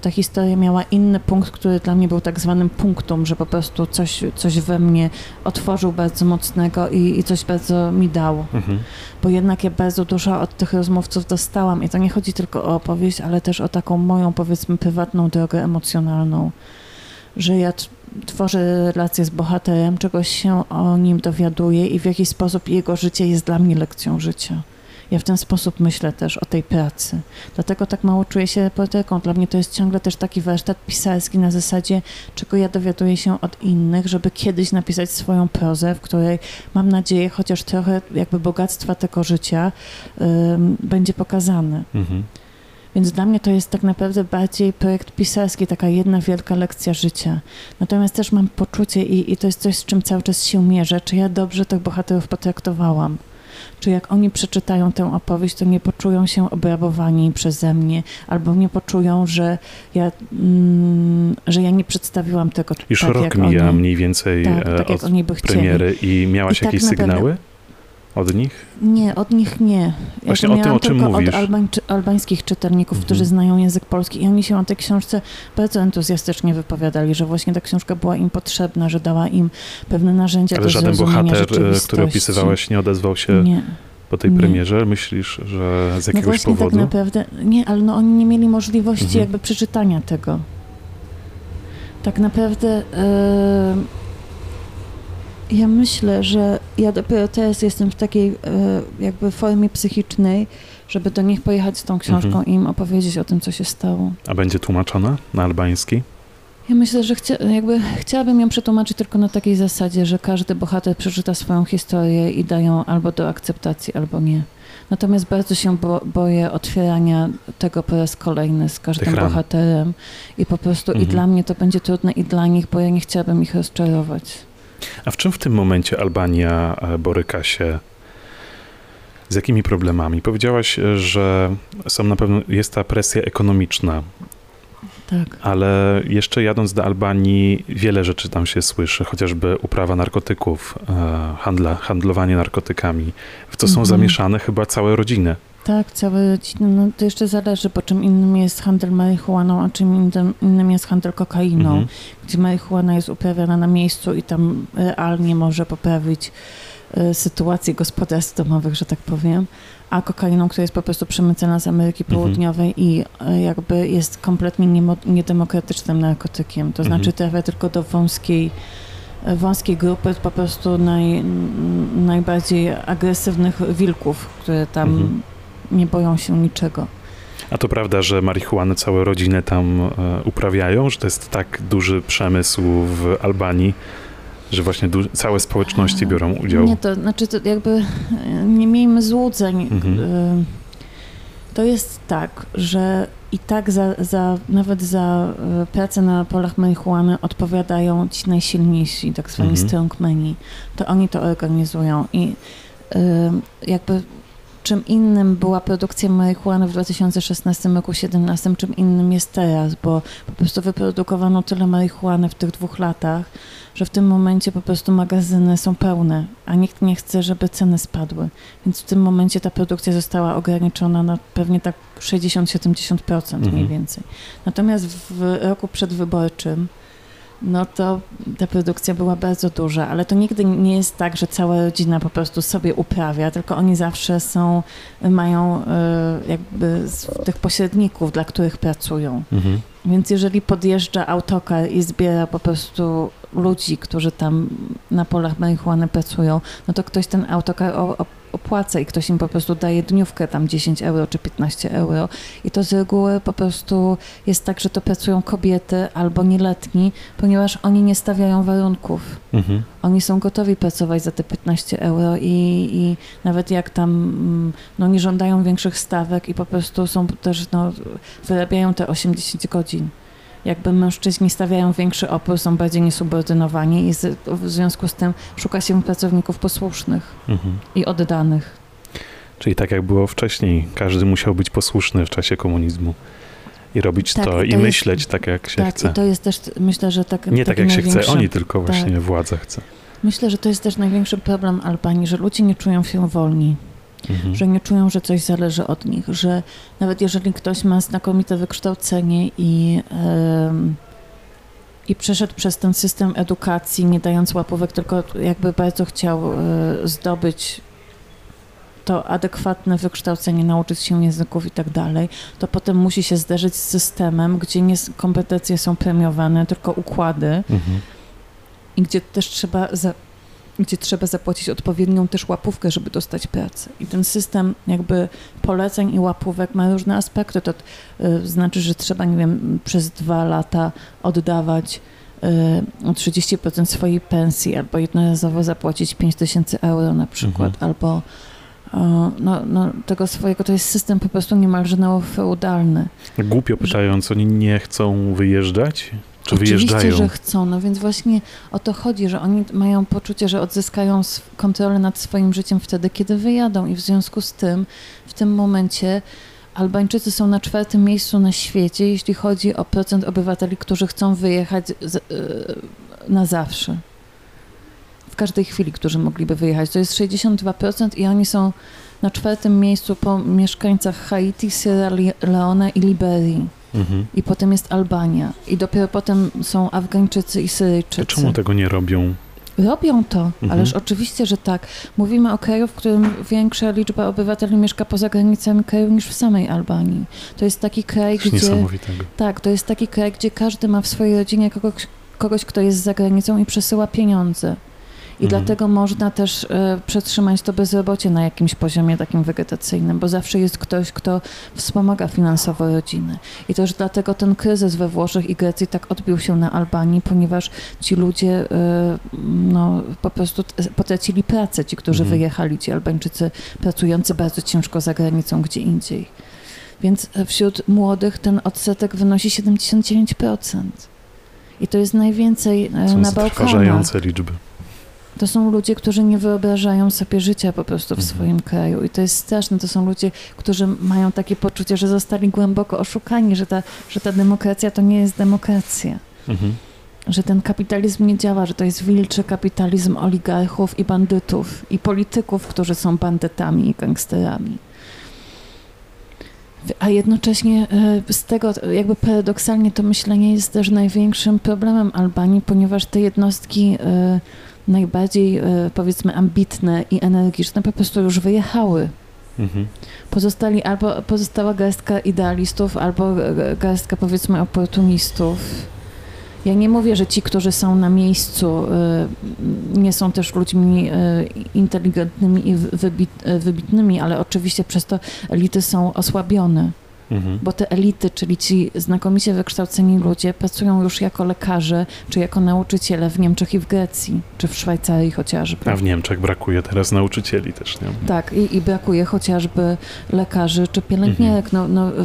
ta historia miała inny punkt, który dla mnie był tak zwanym punktum, że po prostu coś, coś we mnie otworzył bardzo mocnego i, i coś bardzo mi dał. Mhm. bo jednak ja bardzo dużo od tych rozmówców dostałam i to nie chodzi tylko o opowieść, ale też o taką moją, powiedzmy, prywatną drogę emocjonalną, że ja t- tworzę relacje z bohaterem, czegoś się o nim dowiaduję i w jakiś sposób jego życie jest dla mnie lekcją życia. Ja w ten sposób myślę też o tej pracy. Dlatego tak mało czuję się poetyką. Dla mnie to jest ciągle też taki warsztat pisarski na zasadzie, czego ja dowiaduję się od innych, żeby kiedyś napisać swoją prozę, w której mam nadzieję, chociaż trochę jakby bogactwa tego życia ym, będzie pokazane. Mhm. Więc dla mnie to jest tak naprawdę bardziej projekt pisarski, taka jedna wielka lekcja życia. Natomiast też mam poczucie i, i to jest coś, z czym cały czas się mierzę, czy ja dobrze tych bohaterów potraktowałam. Czy jak oni przeczytają tę opowieść, to nie poczują się obrabowani przeze mnie, albo nie poczują, że ja, mm, że ja nie przedstawiłam tego Już tak, rok jak mija oni, mniej więcej tak, e, tak jak od premiery i miałaś I tak jakieś naprawdę- sygnały od nich? Nie, od nich nie. Właśnie Jakby o tym, o czym mówisz. od albańczy, albańskich czytelników, Mhm. którzy znają język polski i oni się o tej książce bardzo entuzjastycznie wypowiadali, że właśnie ta książka była im potrzebna, że dała im pewne narzędzia Ale do żaden bohater, e, który opisywałeś, nie odezwał się Nie. po tej nie. premierze? Myślisz, że z No jakiegoś właśnie powodu? tak naprawdę, nie, ale no oni nie mieli możliwości Mhm. jakby przeczytania tego. Tak naprawdę e, ja myślę, że ja dopiero teraz jestem w takiej e, jakby formie psychicznej, żeby do nich pojechać z tą książką Mhm. i im opowiedzieć o tym, co się stało. A będzie tłumaczona na albański? Ja myślę, że chcia, jakby chciałabym ją przetłumaczyć tylko na takiej zasadzie, że każdy bohater przeczyta swoją historię i da ją albo do akceptacji, albo nie. Natomiast bardzo się bo, boję otwierania tego po raz kolejny z każdym bohaterem i po prostu Mhm. i dla mnie to będzie trudne i dla nich, bo ja nie chciałabym ich rozczarować. A w czym w tym momencie Albania e, boryka się? Z jakimi problemami? Powiedziałaś, e, że są na pewno, jest ta presja ekonomiczna, Tak. ale jeszcze jadąc do Albanii wiele rzeczy tam się słyszy, chociażby uprawa narkotyków, e, handla, handlowanie narkotykami, w co są Mhm. zamieszane chyba całe rodziny. Tak, całe rodziny, no to jeszcze zależy, bo czym innym jest handel marihuaną, a czym innym, innym jest handel kokainą. Mhm. gdzie marihuana jest uprawiana na miejscu i tam realnie może poprawić e, sytuację gospodarstw domowych, że tak powiem, a kokainą, która jest po prostu przemycana z Ameryki Mhm. Południowej i e, jakby jest kompletnie niemo- niedemokratycznym narkotykiem. To Mhm. znaczy trafia tylko do wąskiej e, wąskiej grupy po prostu naj, najbardziej agresywnych wilków, które tam Mhm. Nie boją się niczego. A to prawda, że marihuanę całe rodziny tam e, uprawiają, że to jest tak duży przemysł w Albanii, że właśnie du- całe społeczności biorą udział. Nie, to znaczy to jakby e, nie miejmy złudzeń. Mhm. E, To jest tak, że i tak za, za, nawet za pracę na polach marihuany odpowiadają ci najsilniejsi, tak zwani Mhm. strongmeni. To oni to organizują i jakby czym innym była produkcja marihuany w 2016 roku, 2017, czym innym jest teraz, bo po prostu wyprodukowano tyle marihuany w tych dwóch latach, że w tym momencie po prostu magazyny są pełne, a nikt nie chce, żeby ceny spadły. Więc w tym momencie ta produkcja została ograniczona na pewnie tak 60-70% mniej Mhm. więcej. Natomiast w roku przedwyborczym no to ta produkcja była bardzo duża, ale to nigdy nie jest tak, że cała rodzina po prostu sobie uprawia, tylko oni zawsze są, mają e, jakby tych pośredników, dla których pracują. Mhm. Więc jeżeli podjeżdża autokar i zbiera po prostu ludzi, którzy tam na polach marihuany pracują, no to ktoś ten autokar opłaca i ktoś im po prostu daje dniówkę tam 10 euro czy 15 euro i to z reguły po prostu jest tak, że to pracują kobiety albo nieletni, ponieważ oni nie stawiają warunków. Mhm. Oni są gotowi pracować za te 15 euro i, i nawet jak tam mm, no, nie żądają większych stawek i po prostu są też, no, wyrabiają te 80 godzin jakby mężczyźni stawiają większy opór, są bardziej niesubordynowani i z, w związku z tym szuka się pracowników posłusznych mhm. i oddanych. Czyli tak jak było wcześniej, każdy musiał być posłuszny w czasie komunizmu i robić tak, to, i, to myśleć jest, tak, jak się tak, chce. I to jest też, myślę, że tak. Nie tak, jak się chce oni, tylko właśnie tak. władza chce. Myślę, że to jest też największy problem Albanii, że ludzie nie czują się wolni mhm. że nie czują, że coś zależy od nich, że nawet jeżeli ktoś ma znakomite wykształcenie i, i przeszedł przez ten system edukacji, nie dając łapówek, tylko jakby bardzo chciał e, zdobyć to adekwatne wykształcenie, nauczyć się języków i tak dalej, to potem musi się zderzyć z systemem, gdzie nie kompetencje są premiowane, tylko układy mhm. i gdzie też trzeba za, gdzie trzeba zapłacić odpowiednią też łapówkę, żeby dostać pracę. I ten system jakby poleceń i łapówek ma różne aspekty. To y, znaczy, że trzeba, nie wiem, przez dwa lata oddawać y, 30% swojej pensji albo jednorazowo zapłacić 5 tysięcy euro na przykład, mhm. albo no, no, tego swojego, to jest system po prostu niemalże neofeudalny. Głupio pytając, oni nie chcą wyjeżdżać? Czy Oczywiście, wyjeżdżają? że chcą, no więc właśnie o to chodzi, że oni mają poczucie, że odzyskają kontrolę nad swoim życiem wtedy, kiedy wyjadą i w związku z tym w tym momencie Albańczycy są na czwartym miejscu na świecie, jeśli chodzi o procent obywateli, którzy chcą wyjechać z, yy, na zawsze. W każdej chwili, którzy mogliby wyjechać. To jest 62% i oni są na czwartym miejscu po mieszkańcach Haiti, Sierra Leone i Liberii. Mhm. I potem jest Albania. I dopiero potem są Afgańczycy i Syryjczycy. A czemu tego nie robią? Robią to, mhm. ależ oczywiście, że tak. Mówimy o kraju, w którym większa liczba obywateli mieszka poza granicami kraju niż w samej Albanii. To jest taki kraj, Coś gdzie... Tak, to jest taki kraj, gdzie każdy ma w swojej rodzinie kogoś, kogoś kto jest za granicą i przesyła pieniądze. I mhm. dlatego można też y, przetrzymać to bezrobocie na jakimś poziomie takim wegetacyjnym, bo zawsze jest ktoś, kto wspomaga finansowo rodziny. I też dlatego ten kryzys we Włoszech i Grecji tak odbił się na Albanii, ponieważ ci ludzie y, no, po prostu potracili pracę, ci, którzy mhm. wyjechali, ci Albańczycy pracujący bardzo ciężko za granicą gdzie indziej. Więc wśród młodych ten odsetek wynosi 79%. I to jest najwięcej Są na Bałkanach. liczby. To są ludzie, którzy nie wyobrażają sobie życia po prostu w mhm. swoim kraju i to jest straszne. To są ludzie, którzy mają takie poczucie, że zostali głęboko oszukani, że ta, że ta demokracja to nie jest demokracja. Mhm. Że ten kapitalizm nie działa, że to jest wilczy kapitalizm oligarchów i bandytów i polityków, którzy są bandytami i gangsterami. A jednocześnie e, z tego, jakby paradoksalnie, to myślenie jest też największym problemem Albanii, ponieważ te jednostki e, najbardziej, e, powiedzmy, ambitne i energiczne po prostu już wyjechały. Mhm. Pozostali albo pozostała garstka idealistów, albo garstka, powiedzmy, oportunistów. Ja nie mówię, że ci, którzy są na miejscu, e, nie są też ludźmi e, inteligentnymi i wybitnymi, ale oczywiście przez to elity są osłabione. Mhm. Bo te elity, czyli ci znakomicie wykształceni ludzie, pracują już jako lekarze czy jako nauczyciele w Niemczech i w Grecji, czy w Szwajcarii chociażby. A w Niemczech brakuje teraz nauczycieli też, nie? Tak, i, i brakuje chociażby lekarzy czy pielęgniarek. Mhm. No, no,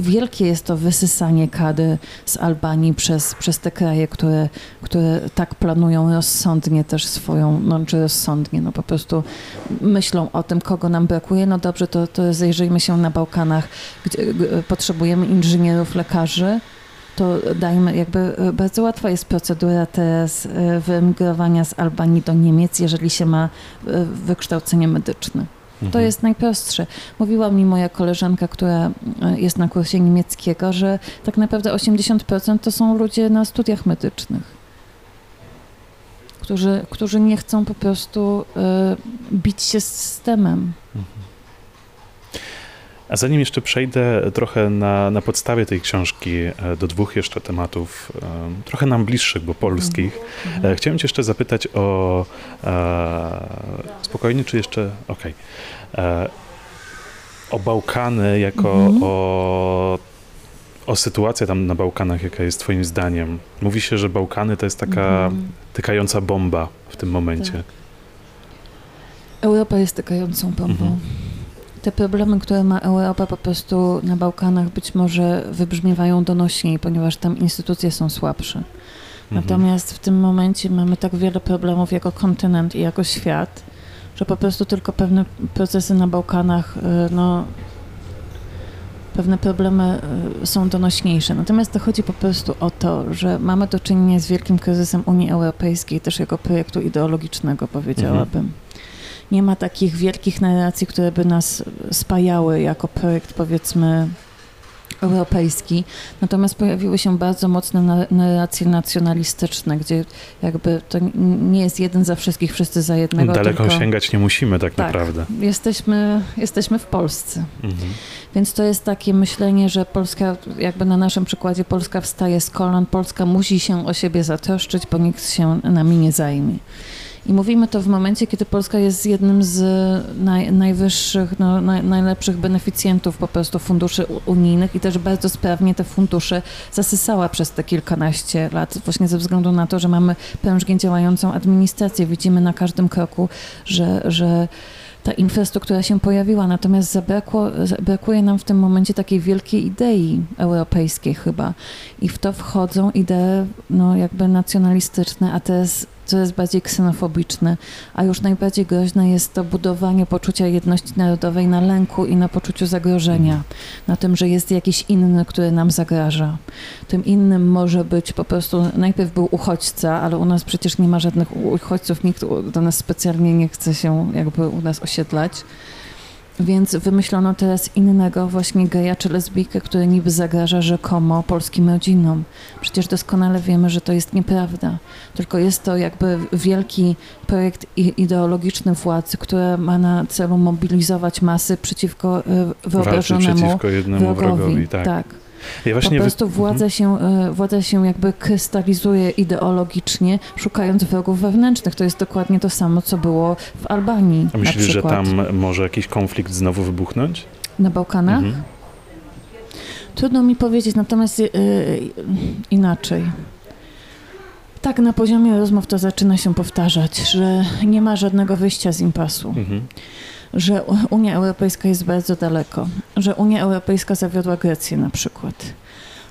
wielkie jest to wysysanie kady z Albanii przez, przez te kraje, które, które tak planują rozsądnie też swoją, no czy rozsądnie, no po prostu myślą o tym, kogo nam brakuje. No dobrze, to, to zajrzyjmy się na Bałkanach, gdzie, potrzebujemy inżynierów, lekarzy, to dajmy, jakby e, bardzo łatwa jest procedura teraz e, wyemigrowania z Albanii do Niemiec, jeżeli się ma e, wykształcenie medyczne. To mhm. jest najprostsze. Mówiła mi moja koleżanka, która jest na kursie niemieckiego, że tak naprawdę 80% to są ludzie na studiach medycznych. którzy, którzy nie chcą po prostu bić się z systemem. A zanim jeszcze przejdę trochę na, na podstawie tej książki e, do dwóch jeszcze tematów, trochę nam bliższych, bo polskich, Mhm. e, chciałem Cię jeszcze zapytać o. E, spokojnie, czy jeszcze. Okej. E, O Bałkany, jako Mhm. o. O sytuację tam na Bałkanach, jaka jest Twoim zdaniem? Mówi się, że Bałkany to jest taka Mhm. tykająca bomba w tym momencie. Tak. Europa jest tykającą bombą. Mhm. Te problemy, które ma Europa po prostu na Bałkanach być może wybrzmiewają donośniej, ponieważ tam instytucje są słabsze. Mhm. Natomiast w tym momencie mamy tak wiele problemów jako kontynent i jako świat, że po prostu tylko pewne procesy na Bałkanach, y, no, pewne problemy y, są donośniejsze. Natomiast to chodzi po prostu o to, że mamy do czynienia z wielkim kryzysem Unii Europejskiej, też jako projektu ideologicznego, powiedziałabym. Nie ma takich wielkich narracji, które by nas spajały jako projekt, powiedzmy, europejski. Natomiast pojawiły się bardzo mocne na- narracje nacjonalistyczne, gdzie jakby to nie jest jeden za wszystkich, wszyscy za jednego. Daleko tylko sięgać nie musimy, tak, Tak. naprawdę. Jesteśmy, jesteśmy w Polsce. Mhm. Więc to jest takie myślenie, że Polska, jakby na naszym przykładzie, Polska wstaje z kolan, Polska musi się o siebie zatroszczyć, bo nikt się nami nie zajmie. I mówimy to w momencie, kiedy Polska jest jednym z naj, najwyższych, no, naj, najlepszych beneficjentów po prostu funduszy unijnych i też bardzo sprawnie te fundusze zasysała przez te kilkanaście lat, właśnie ze względu na to, że mamy prężnie działającą administrację. Widzimy na każdym kroku, że, że ta infrastruktura się pojawiła, natomiast zabrakło, brakuje nam w tym momencie takiej wielkiej idei europejskiej chyba. I w to wchodzą idee no, jakby nacjonalistyczne, a teraz coraz bardziej ksenofobiczne, a już najbardziej groźne jest to budowanie poczucia jedności narodowej na lęku i na poczuciu zagrożenia, na tym, że jest jakiś inny, który nam zagraża. Tym innym może być po prostu, najpierw był uchodźca, ale u nas przecież nie ma żadnych uchodźców, nikt do nas specjalnie nie chce się jakby u nas osiedlać. Więc wymyślono teraz innego właśnie geja czy lesbijkę, który niby zagraża rzekomo polskim rodzinom. Przecież doskonale wiemy, że to jest nieprawda. Tylko jest to jakby wielki projekt ideologiczny władzy, który ma na celu mobilizować masy przeciwko e, wyobrażonemu przeciwko jednemu wrogowi. wrogowi. Tak. tak. Ja Po właśnie wy- prostu władza Mhm. się, e, władza się jakby krystalizuje ideologicznie, szukając wrogów wewnętrznych. To jest dokładnie to samo, co było w Albanii A myślisz, że tam może jakiś konflikt znowu wybuchnąć? Na Bałkanach? Mhm. Trudno mi powiedzieć, natomiast e, inaczej. Tak, na poziomie rozmów to zaczyna się powtarzać, że nie ma żadnego wyjścia z impasu. Mhm. Że Unia Europejska jest bardzo daleko, że Unia Europejska zawiodła Grecję na przykład,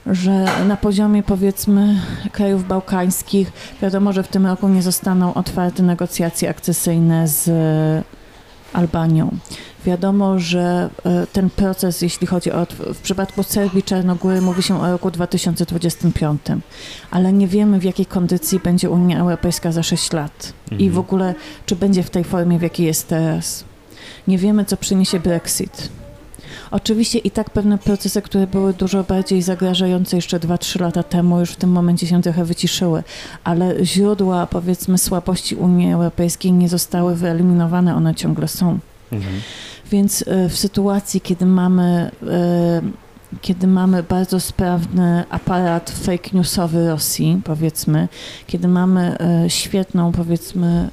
że na poziomie powiedzmy krajów bałkańskich wiadomo, że w tym roku nie zostaną otwarte negocjacje akcesyjne z Albanią. Wiadomo, że e, ten proces, jeśli chodzi o, w przypadku Serbii Czarnogóry mówi się o roku 2025, ale nie wiemy w jakiej kondycji będzie Unia Europejska za 6 lat i Mhm. w ogóle czy będzie w tej formie, w jakiej jest teraz. Nie wiemy, co przyniesie Brexit. Oczywiście i tak pewne procesy, które były dużo bardziej zagrażające jeszcze 2-3 lata temu, już w tym momencie się trochę wyciszyły, ale źródła, powiedzmy, słabości Unii Europejskiej nie zostały wyeliminowane, one ciągle są. Mhm. Więc e, w sytuacji, kiedy mamy, e, kiedy mamy bardzo sprawny aparat fake newsowy Rosji, powiedzmy, kiedy mamy e, świetną, powiedzmy,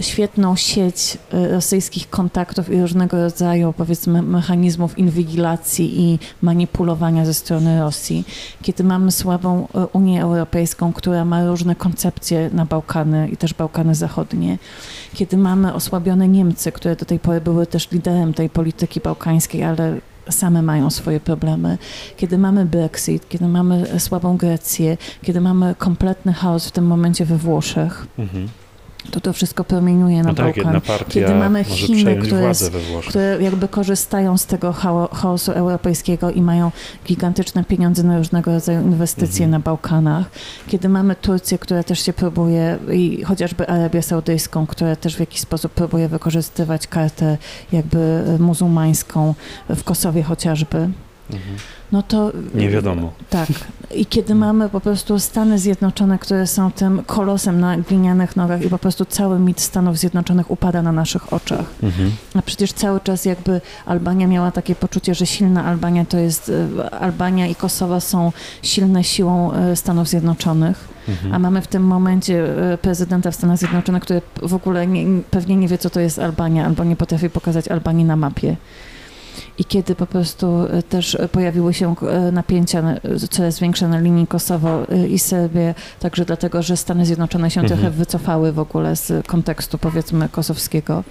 świetną sieć e, rosyjskich kontaktów i różnego rodzaju, powiedzmy, mechanizmów inwigilacji i manipulowania ze strony Rosji, kiedy mamy słabą e, Unię Europejską, która ma różne koncepcje na Bałkany i też Bałkany Zachodnie, kiedy mamy osłabione Niemcy, które do tej pory były też liderem tej polityki bałkańskiej, ale same mają swoje problemy, kiedy mamy Brexit, kiedy mamy słabą Grecję, kiedy mamy kompletny chaos w tym momencie we Włoszech, Mhm. To to wszystko promieniuje na No tak, Bałkan. Kiedy mamy Chiny, które które jakby korzystają z tego chao- chaosu europejskiego i mają gigantyczne pieniądze na różnego rodzaju inwestycje Mhm. na Bałkanach. Kiedy mamy Turcję, która też się próbuje, i chociażby Arabię Saudyjską, która też w jakiś sposób próbuje wykorzystywać kartę jakby muzułmańską w Kosowie chociażby. Mhm. no to... Nie wiadomo. Tak. I kiedy mamy po prostu Stany Zjednoczone, które są tym kolosem na glinianych nogach i po prostu cały mit Stanów Zjednoczonych upada na naszych oczach. Mhm. A przecież cały czas jakby Albania miała takie poczucie, że silna Albania to jest... e, Albania i Kosowa są silne siłą e, Stanów Zjednoczonych. Mhm. A mamy w tym momencie e, prezydenta w Stanach Zjednoczonych, który w ogóle nie, pewnie nie wie, co to jest Albania, albo nie potrafi pokazać Albanii na mapie. I kiedy po prostu e, też pojawiły się e, napięcia na- coraz większe na linii Kosowo e, i Serbię, także dlatego, że Stany Zjednoczone się Mhm. trochę wycofały w ogóle z kontekstu powiedzmy kosowskiego,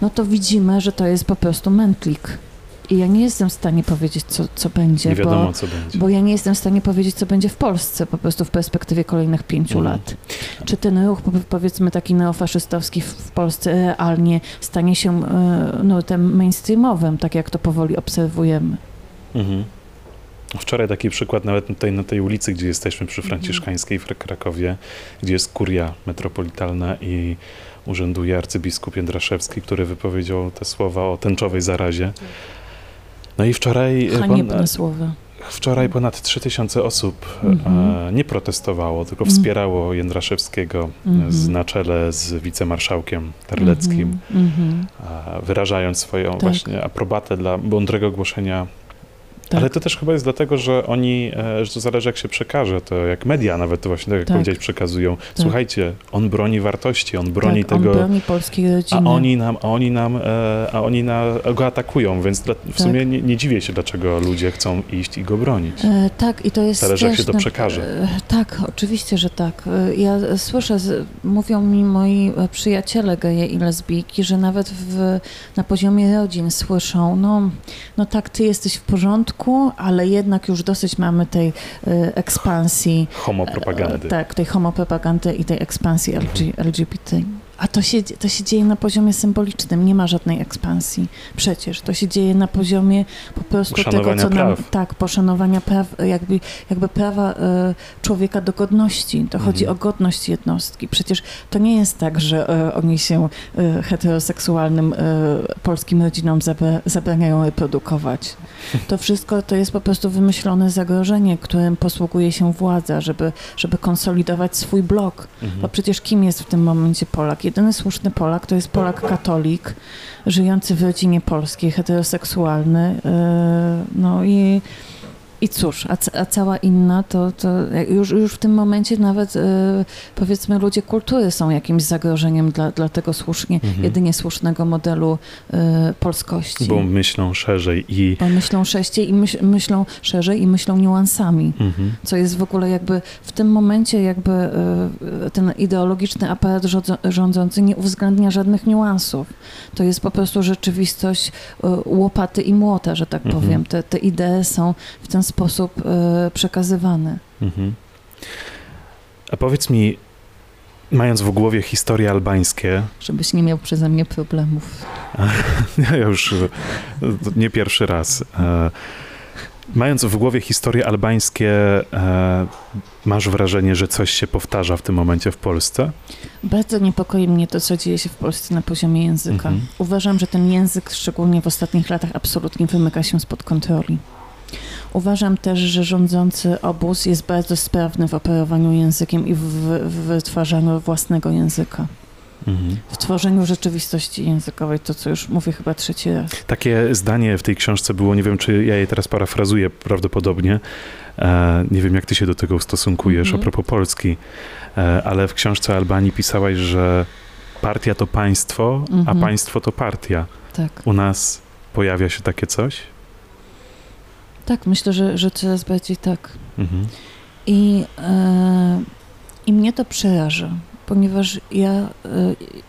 no to widzimy, że to jest po prostu mętlik. I ja nie jestem w stanie powiedzieć, co, co będzie, Nie wiadomo, bo, co będzie. bo ja nie jestem w stanie powiedzieć, co będzie w Polsce po prostu w perspektywie kolejnych pięciu Mhm. lat. Czy ten ruch, po- powiedzmy taki neofaszystowski w, Polsce realnie stanie się e, nurtem mainstreamowym, tak jak to powoli obserwujemy? Mhm. Wczoraj taki przykład nawet tutaj na tej ulicy, gdzie jesteśmy przy Mhm. Franciszkańskiej w Krakowie, gdzie jest kuria metropolitalna i urzęduje arcybiskup Jędraszewski, który wypowiedział te słowa o tęczowej zarazie. No i wczoraj, e, Haniebne pon- słowa. wczoraj ponad 3000 osób Mhm. e, nie protestowało, tylko Mhm. wspierało Jędraszewskiego e, Mhm. z, na czele z wicemarszałkiem Terleckim. Mhm, mhm. wyrażając swoją Tak. właśnie aprobatę dla mądrego głoszenia. Tak. Ale to też chyba jest dlatego, że oni, e, że to zależy jak się przekaże, to jak media nawet to właśnie tak jak Tak. powiedziałeś przekazują. Słuchajcie, on broni wartości, on broni tak, tego, On broni polskiej a rodziny. oni nam, a oni nam, e, a oni na, go atakują, więc dla, w Tak. sumie nie, nie dziwię się, dlaczego ludzie chcą iść i go bronić. E, tak, i to jest Zależy, jak też się to przekaże. E, tak, oczywiście, że tak. E, ja słyszę, mówią mi moi e, przyjaciele geje i lesbijki, że nawet w, na poziomie rodzin słyszą, no, no tak, ty jesteś w porządku, ale jednak już dosyć mamy tej e, ekspansji. Homopropagandy. E, tak, tej homopropagandy i tej ekspansji LG, LGBT. A to się, to się dzieje na poziomie symbolicznym, nie ma żadnej ekspansji. Przecież to się dzieje na poziomie po prostu tego, co nam. praw. Tak, poszanowania praw, jakby, jakby prawa e, człowieka do godności. To chodzi Mhm. o godność jednostki. Przecież to nie jest tak, że e, oni się e, heteroseksualnym polskim rodzinom zabra, zabraniają reprodukować. To wszystko to jest po prostu wymyślone zagrożenie, którym posługuje się władza, żeby, żeby konsolidować swój blok. Mhm. Bo przecież kim jest w tym momencie Polak? Jedyny słuszny Polak to jest Polak katolik, żyjący w rodzinie polskiej, heteroseksualny. yy, No i, i cóż, a, a cała inna to, to już, już w tym momencie nawet yy, powiedzmy ludzie kultury są jakimś zagrożeniem dla, dla tego słusznie, Mhm. jedynie słusznego modelu yy, polskości. Bo myślą szerzej i Bo myślą sześciej i myśl, myślą szerzej i myślą niuansami mhm. co jest w ogóle jakby w tym momencie jakby e, ten ideologiczny aparat rządzący nie uwzględnia żadnych niuansów. To jest po prostu rzeczywistość łopaty i młota, że tak Mhm. powiem. Te, te idee są w ten sposób e, przekazywane. Mhm. A powiedz mi, mając w głowie historie albańskie, Żebyś nie miał przeze mnie problemów. ja już e, nie pierwszy raz, e, mając w głowie historie albańskie, masz wrażenie, że coś się powtarza w tym momencie w Polsce? Bardzo niepokoi mnie to, co dzieje się w Polsce na poziomie języka. Mhm. Uważam, że ten język, szczególnie w ostatnich latach, absolutnie wymyka się spod kontroli. Uważam też, że rządzący obóz jest bardzo sprawny w operowaniu językiem i w, wytwarzaniu własnego języka. Mhm. W tworzeniu rzeczywistości językowej, to co już mówię chyba trzeci raz. Takie zdanie w tej książce było, nie wiem, czy ja je teraz parafrazuję prawdopodobnie, e, nie wiem, jak ty się do tego ustosunkujesz Mhm. a propos Polski, e, ale w książce Albanii pisałaś, że partia to państwo, a Mhm. państwo to partia. Tak, U nas pojawia się takie coś? Tak, myślę, że, że coraz bardziej tak. Mhm. I, e, I mnie to przeraża, ponieważ ja, e,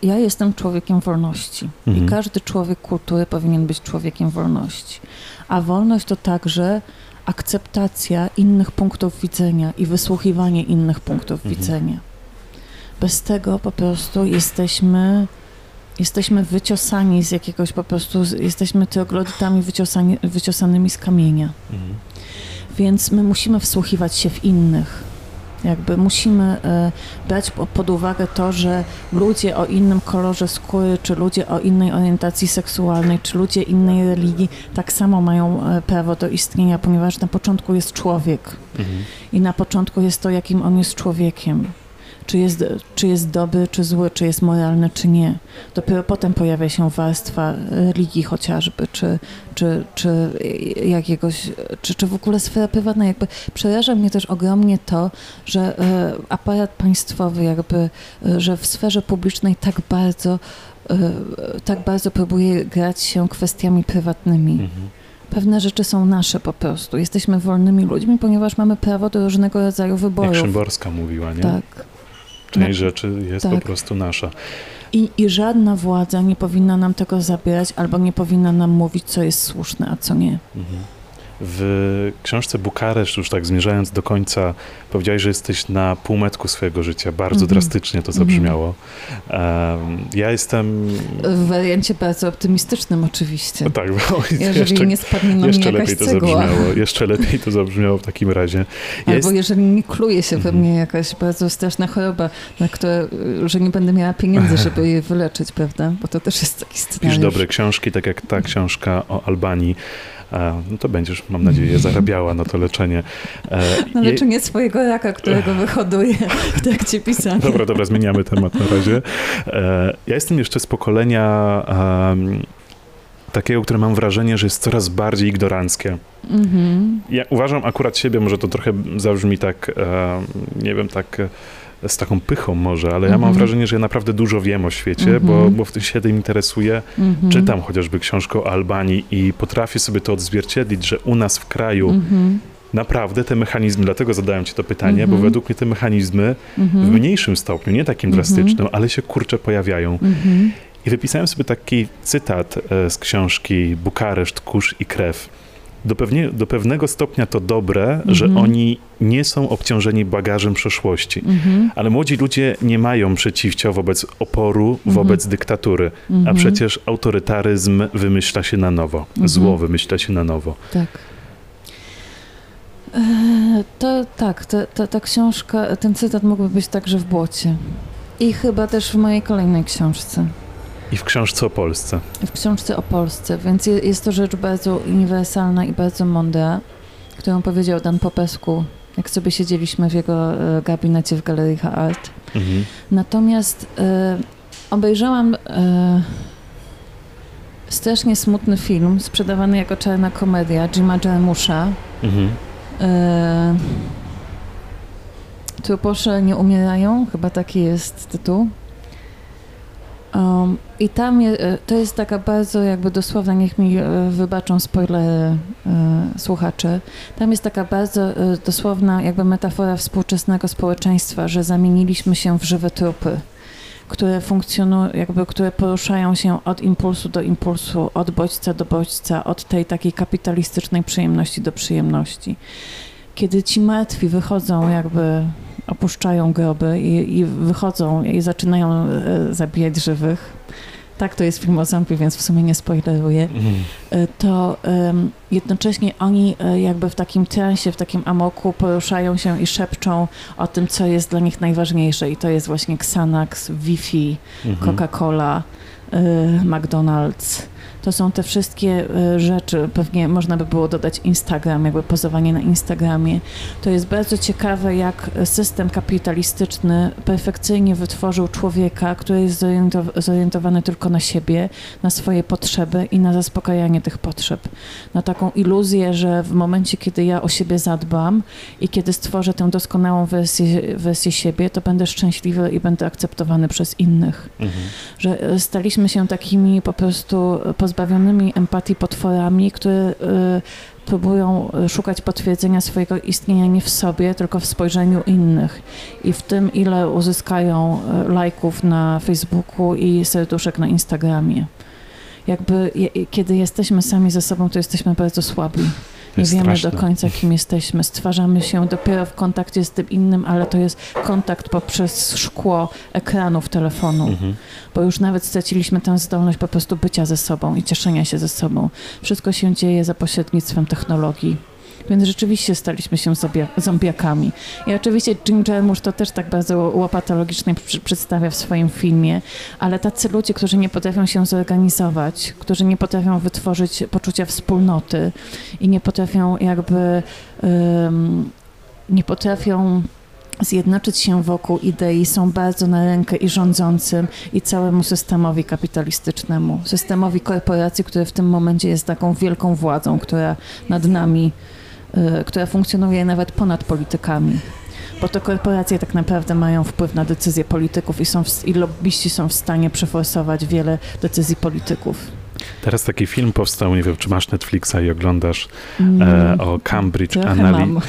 ja jestem człowiekiem wolności. Mhm. I każdy człowiek kultury powinien być człowiekiem wolności. A wolność to także akceptacja innych punktów widzenia i wysłuchiwanie innych punktów Mhm. widzenia. Bez tego po prostu jesteśmy, jesteśmy wyciosani z jakiegoś po prostu, jesteśmy troglodytami wyciosani, wyciosanymi z kamienia. Mhm. Więc my musimy wsłuchiwać się w innych. Jakby musimy e, brać pod uwagę to, że ludzie o innym kolorze skóry, czy ludzie o innej orientacji seksualnej, czy ludzie innej religii tak samo mają e, prawo do istnienia, ponieważ na początku jest człowiek Mhm. i na początku jest to, jakim on jest człowiekiem. Czy jest, czy jest dobry, czy zły, czy jest moralny, czy nie. Dopiero potem pojawia się warstwa religii chociażby, czy, czy, czy jakiegoś, czy, czy w ogóle sfera prywatna. Jakby przeraża mnie też ogromnie to, że e, aparat państwowy jakby, e, że w sferze publicznej tak bardzo, e, tak bardzo próbuje grać się kwestiami prywatnymi. Mhm. Pewne rzeczy są nasze po prostu. Jesteśmy wolnymi ludźmi, ponieważ mamy prawo do różnego rodzaju Jak wyborów. Szymborska mówiła, nie? Tak. Część rzeczy jest tak. po prostu nasza. I, I żadna władza nie powinna nam tego zabierać albo nie powinna nam mówić, co jest słuszne, a co nie. Mhm. W książce Bukareszt, już tak zmierzając do końca, powiedziałeś, że jesteś na półmetku swojego życia. Bardzo Mhm. drastycznie to Mhm. zabrzmiało. Em, ja jestem... W wariancie bardzo optymistycznym oczywiście. No tak, bo Jeżeli jeszcze, nie spadnie na mnie jeszcze jakaś lepiej to cegła. zabrzmiało. Jeszcze lepiej to zabrzmiało w takim razie. Ja Albo jeżeli nie kluje się we Mhm. mnie jakaś bardzo straszna choroba, na które, że nie będę miała pieniędzy, żeby je wyleczyć, prawda? Bo to też jest taki Pisz scenariusz. dobre książki, tak jak ta książka o Albanii. No to będziesz, mam nadzieję, zarabiała na to leczenie. E, Na leczenie swojego raka, którego wyhoduję w trakcie pisania. Dobra, dobra, zmieniamy temat na razie. E, Ja jestem jeszcze z pokolenia takiego, które mam wrażenie, że jest coraz bardziej ignoranckie. Mhm. Ja uważam akurat siebie, może to trochę zabrzmi tak, nie wiem, tak z taką pychą może, ale ja mam Mhm. wrażenie, że ja naprawdę dużo wiem o świecie, Mhm. bo, bo w tym się tym interesuję. Mhm. Czytam chociażby książkę o Albanii i potrafię sobie to odzwierciedlić, że u nas w kraju Mhm. naprawdę te mechanizmy, dlatego zadałem ci to pytanie, Mhm. bo według mnie te mechanizmy w Mhm. mniejszym stopniu, nie takim Mhm. drastycznym, ale się kurczę pojawiają. Mhm. I wypisałem sobie taki cytat e, z książki Bukareszt, Kurz i Krew. Do, pewnie, do pewnego stopnia to dobre, że Mhm. oni nie są obciążeni bagażem przeszłości. Mhm. Ale młodzi ludzie nie mają przeciwcia wobec oporu, Mhm. wobec dyktatury. A Mhm. przecież autorytaryzm wymyśla się na nowo. Mhm. Zło wymyśla się na nowo. Tak. E, To tak, ta, ta, ta książka, ten cytat mógłby być także w błocie. I chyba też w mojej kolejnej książce, I w książce o Polsce. w książce o Polsce, więc je- jest to rzecz bardzo uniwersalna i bardzo mądra, którą powiedział Dan Popesku, jak sobie siedzieliśmy w jego e, gabinecie w Galerii Art. Mhm. Natomiast e, obejrzałam e, strasznie smutny film, sprzedawany jako czarna komedia Jima Jarmusza. Mhm. E, Truposze nie umierają, chyba taki jest tytuł. Um, I tam je, e, to jest taka bardzo jakby dosłowna, niech mi e, wybaczą spoilery e, słuchacze. Tam jest taka bardzo e, dosłowna jakby metafora współczesnego społeczeństwa, że zamieniliśmy się w żywe trupy, które funkcjonują, jakby które poruszają się od impulsu do impulsu, od bodźca do bodźca, od tej takiej kapitalistycznej przyjemności do przyjemności. Kiedy ci martwi wychodzą jakby opuszczają groby i, i wychodzą i zaczynają e, zabijać żywych. Tak, to jest film o zombie, więc w sumie nie spoileruję. Mhm. E, To em, jednocześnie oni e, jakby w takim transie, w takim amoku poruszają się i szepczą o tym, co jest dla nich najważniejsze i to jest właśnie Xanax, Wi-Fi, Mhm. Coca-Cola, y, McDonald's. To są te wszystkie y, rzeczy, pewnie można by było dodać Instagram, jakby pozowanie na Instagramie. To jest bardzo ciekawe, jak system kapitalistyczny perfekcyjnie wytworzył człowieka, który jest zorientow- zorientowany tylko na siebie, na swoje potrzeby i na zaspokajanie tych potrzeb. Na taką iluzję, że w momencie, kiedy ja o siebie zadbam i kiedy stworzę tę doskonałą wersję, wersję siebie, to będę szczęśliwy i będę akceptowany przez innych Mhm. że e, staliśmy się takimi po prostu pozbawionymi empatii potworami, które e, próbują e, szukać potwierdzenia swojego istnienia nie w sobie, tylko w spojrzeniu innych i w tym, ile uzyskają e, lajków na Facebooku i serduszek na Instagramie. Jakby kiedy jesteśmy sami ze sobą, to jesteśmy bardzo słabi. Nie wiemy straszne. do końca, kim jesteśmy. Stwarzamy się dopiero w kontakcie z tym innym, ale to jest kontakt poprzez szkło ekranów telefonu Mhm. bo już nawet straciliśmy tę zdolność po prostu bycia ze sobą i cieszenia się ze sobą. Wszystko się dzieje za pośrednictwem technologii. Więc rzeczywiście staliśmy się zombia- zombiakami. I oczywiście Jim Jarmusch to też tak bardzo łopatologicznie przedstawia w swoim filmie, ale tacy ludzie, którzy nie potrafią się zorganizować, którzy nie potrafią wytworzyć poczucia wspólnoty i nie potrafią jakby um, nie potrafią zjednoczyć się wokół idei, są bardzo na rękę i rządzącym, i całemu systemowi kapitalistycznemu, systemowi korporacji, który w tym momencie jest taką wielką władzą, która nad nami, która funkcjonuje nawet ponad politykami. Bo to korporacje tak naprawdę mają wpływ na decyzje polityków i, są w, i lobbyści są w stanie przeforsować wiele decyzji polityków. Teraz taki film powstał, nie wiem, czy masz Netflixa i oglądasz Mm, e, o Cambridge Trochę Anali-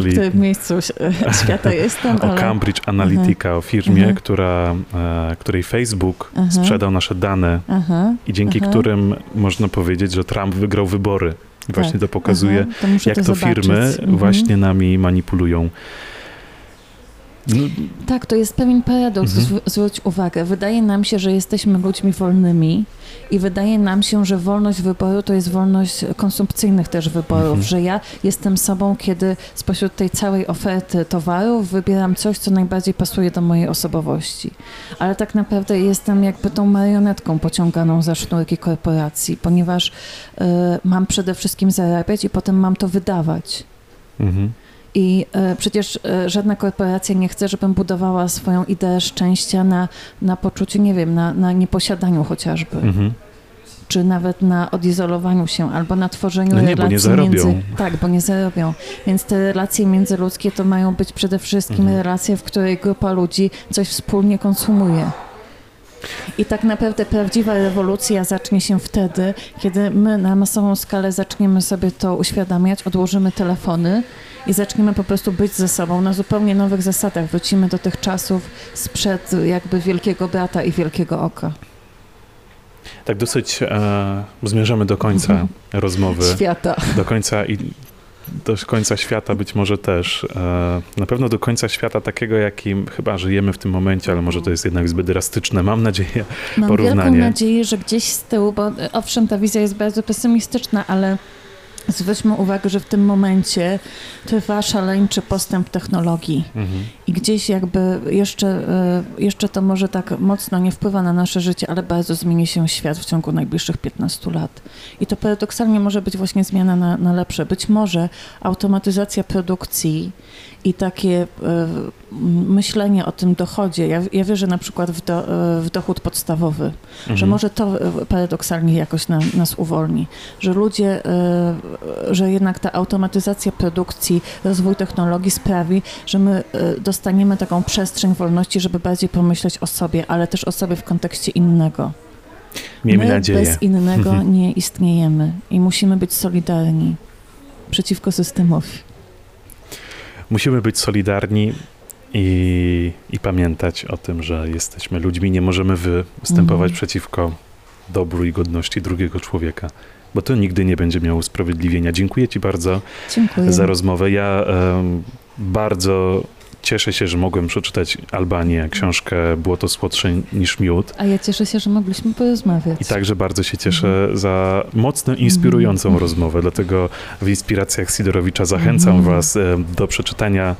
w którym miejscu e, świata jestem, o ale... Cambridge Analytica, o firmie, Mhm. która, e, której Facebook Mhm. sprzedał nasze dane i dzięki którym można powiedzieć, że Trump wygrał wybory. Właśnie Tak. to pokazuje, aha, to jak to, zobaczyć. firmy Mhm. właśnie nami manipulują. No, Tak, to jest pewien paradoks, Mhm. zw- zwróć uwagę. Wydaje nam się, że jesteśmy ludźmi wolnymi i wydaje nam się, że wolność wyboru to jest wolność konsumpcyjnych też wyborów, Mhm. że ja jestem sobą, kiedy spośród tej całej oferty towarów wybieram coś, co najbardziej pasuje do mojej osobowości. Ale tak naprawdę jestem jakby tą marionetką pociąganą za sznurki korporacji, ponieważ y, mam przede wszystkim zarabiać i potem mam to wydawać. mhm. I e, przecież e, żadna korporacja nie chce, żebym budowała swoją ideę szczęścia na, na poczuciu, nie wiem, na, na nieposiadaniu chociażby, Mhm. czy nawet na odizolowaniu się, albo na tworzeniu No nie, bo relacji nie zarobią. między... Tak, bo nie zarobią. Więc te relacje międzyludzkie to mają być przede wszystkim Mhm. relacje, w której grupa ludzi coś wspólnie konsumuje. I tak naprawdę prawdziwa rewolucja zacznie się wtedy, kiedy my na masową skalę zaczniemy sobie to uświadamiać, odłożymy telefony i zaczniemy po prostu być ze sobą na zupełnie nowych zasadach. Wrócimy do tych czasów sprzed jakby Wielkiego Brata i Wielkiego Oka. Tak dosyć e, zmierzamy do końca Mhm. rozmowy. Świata. do końca i do końca świata być może też. E, Na pewno do końca świata takiego, jakim chyba żyjemy w tym momencie, ale może to jest jednak zbyt drastyczne. Mam nadzieję. Mam Porównanie. wielką nadzieję, że gdzieś z tyłu, bo owszem, ta wizja jest bardzo pesymistyczna, ale zwróćmy uwagę, że w tym momencie trwa szaleńczy postęp technologii. Mhm. I gdzieś jakby jeszcze, e, jeszcze to może tak mocno nie wpływa na nasze życie, ale bardzo zmieni się świat w ciągu najbliższych 15 lat. I to paradoksalnie może być właśnie zmiana na, na lepsze. Być może automatyzacja produkcji i takie e, myślenie o tym dochodzie. Ja, ja wierzę na przykład w, do, e, w dochód podstawowy, że Mhm. może to paradoksalnie jakoś na, nas uwolni, że ludzie, że jednak ta automatyzacja produkcji, rozwój technologii sprawi, że my e, dostaniemy taką przestrzeń wolności, żeby bardziej pomyśleć o sobie, ale też o sobie w kontekście innego. Miejmy my nadzieję. bez innego Mhm. nie istniejemy i musimy być solidarni przeciwko systemowi. Musimy być solidarni i, i pamiętać o tym, że jesteśmy ludźmi. Nie możemy występować Mhm. przeciwko dobru i godności drugiego człowieka, bo to nigdy nie będzie miało usprawiedliwienia. Dziękuję Ci bardzo Dziękuję. za rozmowę. Ja em, bardzo cieszę się, że mogłem przeczytać Albanię, książkę Było to słodsze niż miód. A ja cieszę się, że mogliśmy porozmawiać. I także bardzo się cieszę za mocno inspirującą Mhm. rozmowę. Dlatego w inspiracjach Sidorowicza zachęcam Mhm. Was e, do przeczytania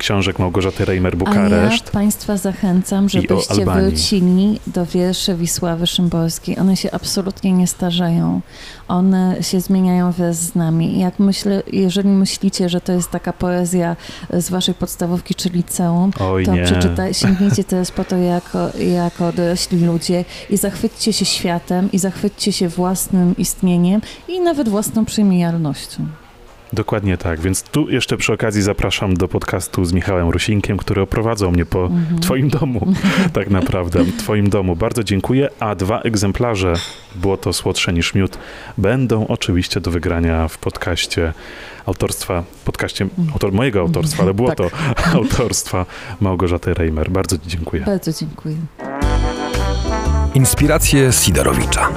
książek Małgorzaty Reimer A Bukareszt. ja Państwa zachęcam, żebyście wrócili do wierszy Wisławy Szymborskiej. One się absolutnie nie starzeją. One się zmieniają wraz z nami. Jak myślę, jeżeli myślicie, że to jest taka poezja z Waszej podstawówki czy liceum, Oj to nie. przeczytaj, sięgnijcie teraz po to jako, jako dorośli ludzie i zachwyćcie się światem i zachwyćcie się własnym istnieniem i nawet własną przemijalnością. Dokładnie tak. Więc tu jeszcze przy okazji zapraszam do podcastu z Michałem Rusinkiem, który oprowadzał mnie po Mhm. Twoim domu, tak naprawdę, w Twoim domu. Bardzo dziękuję, a dwa egzemplarze, było to słodsze niż miód, będą oczywiście do wygrania w podcaście autorstwa, podcaście autor, mojego autorstwa, ale było Tak. to autorstwa Małgorzaty Reimer. Bardzo Ci dziękuję. Bardzo dziękuję. Inspiracje Sidorowicza.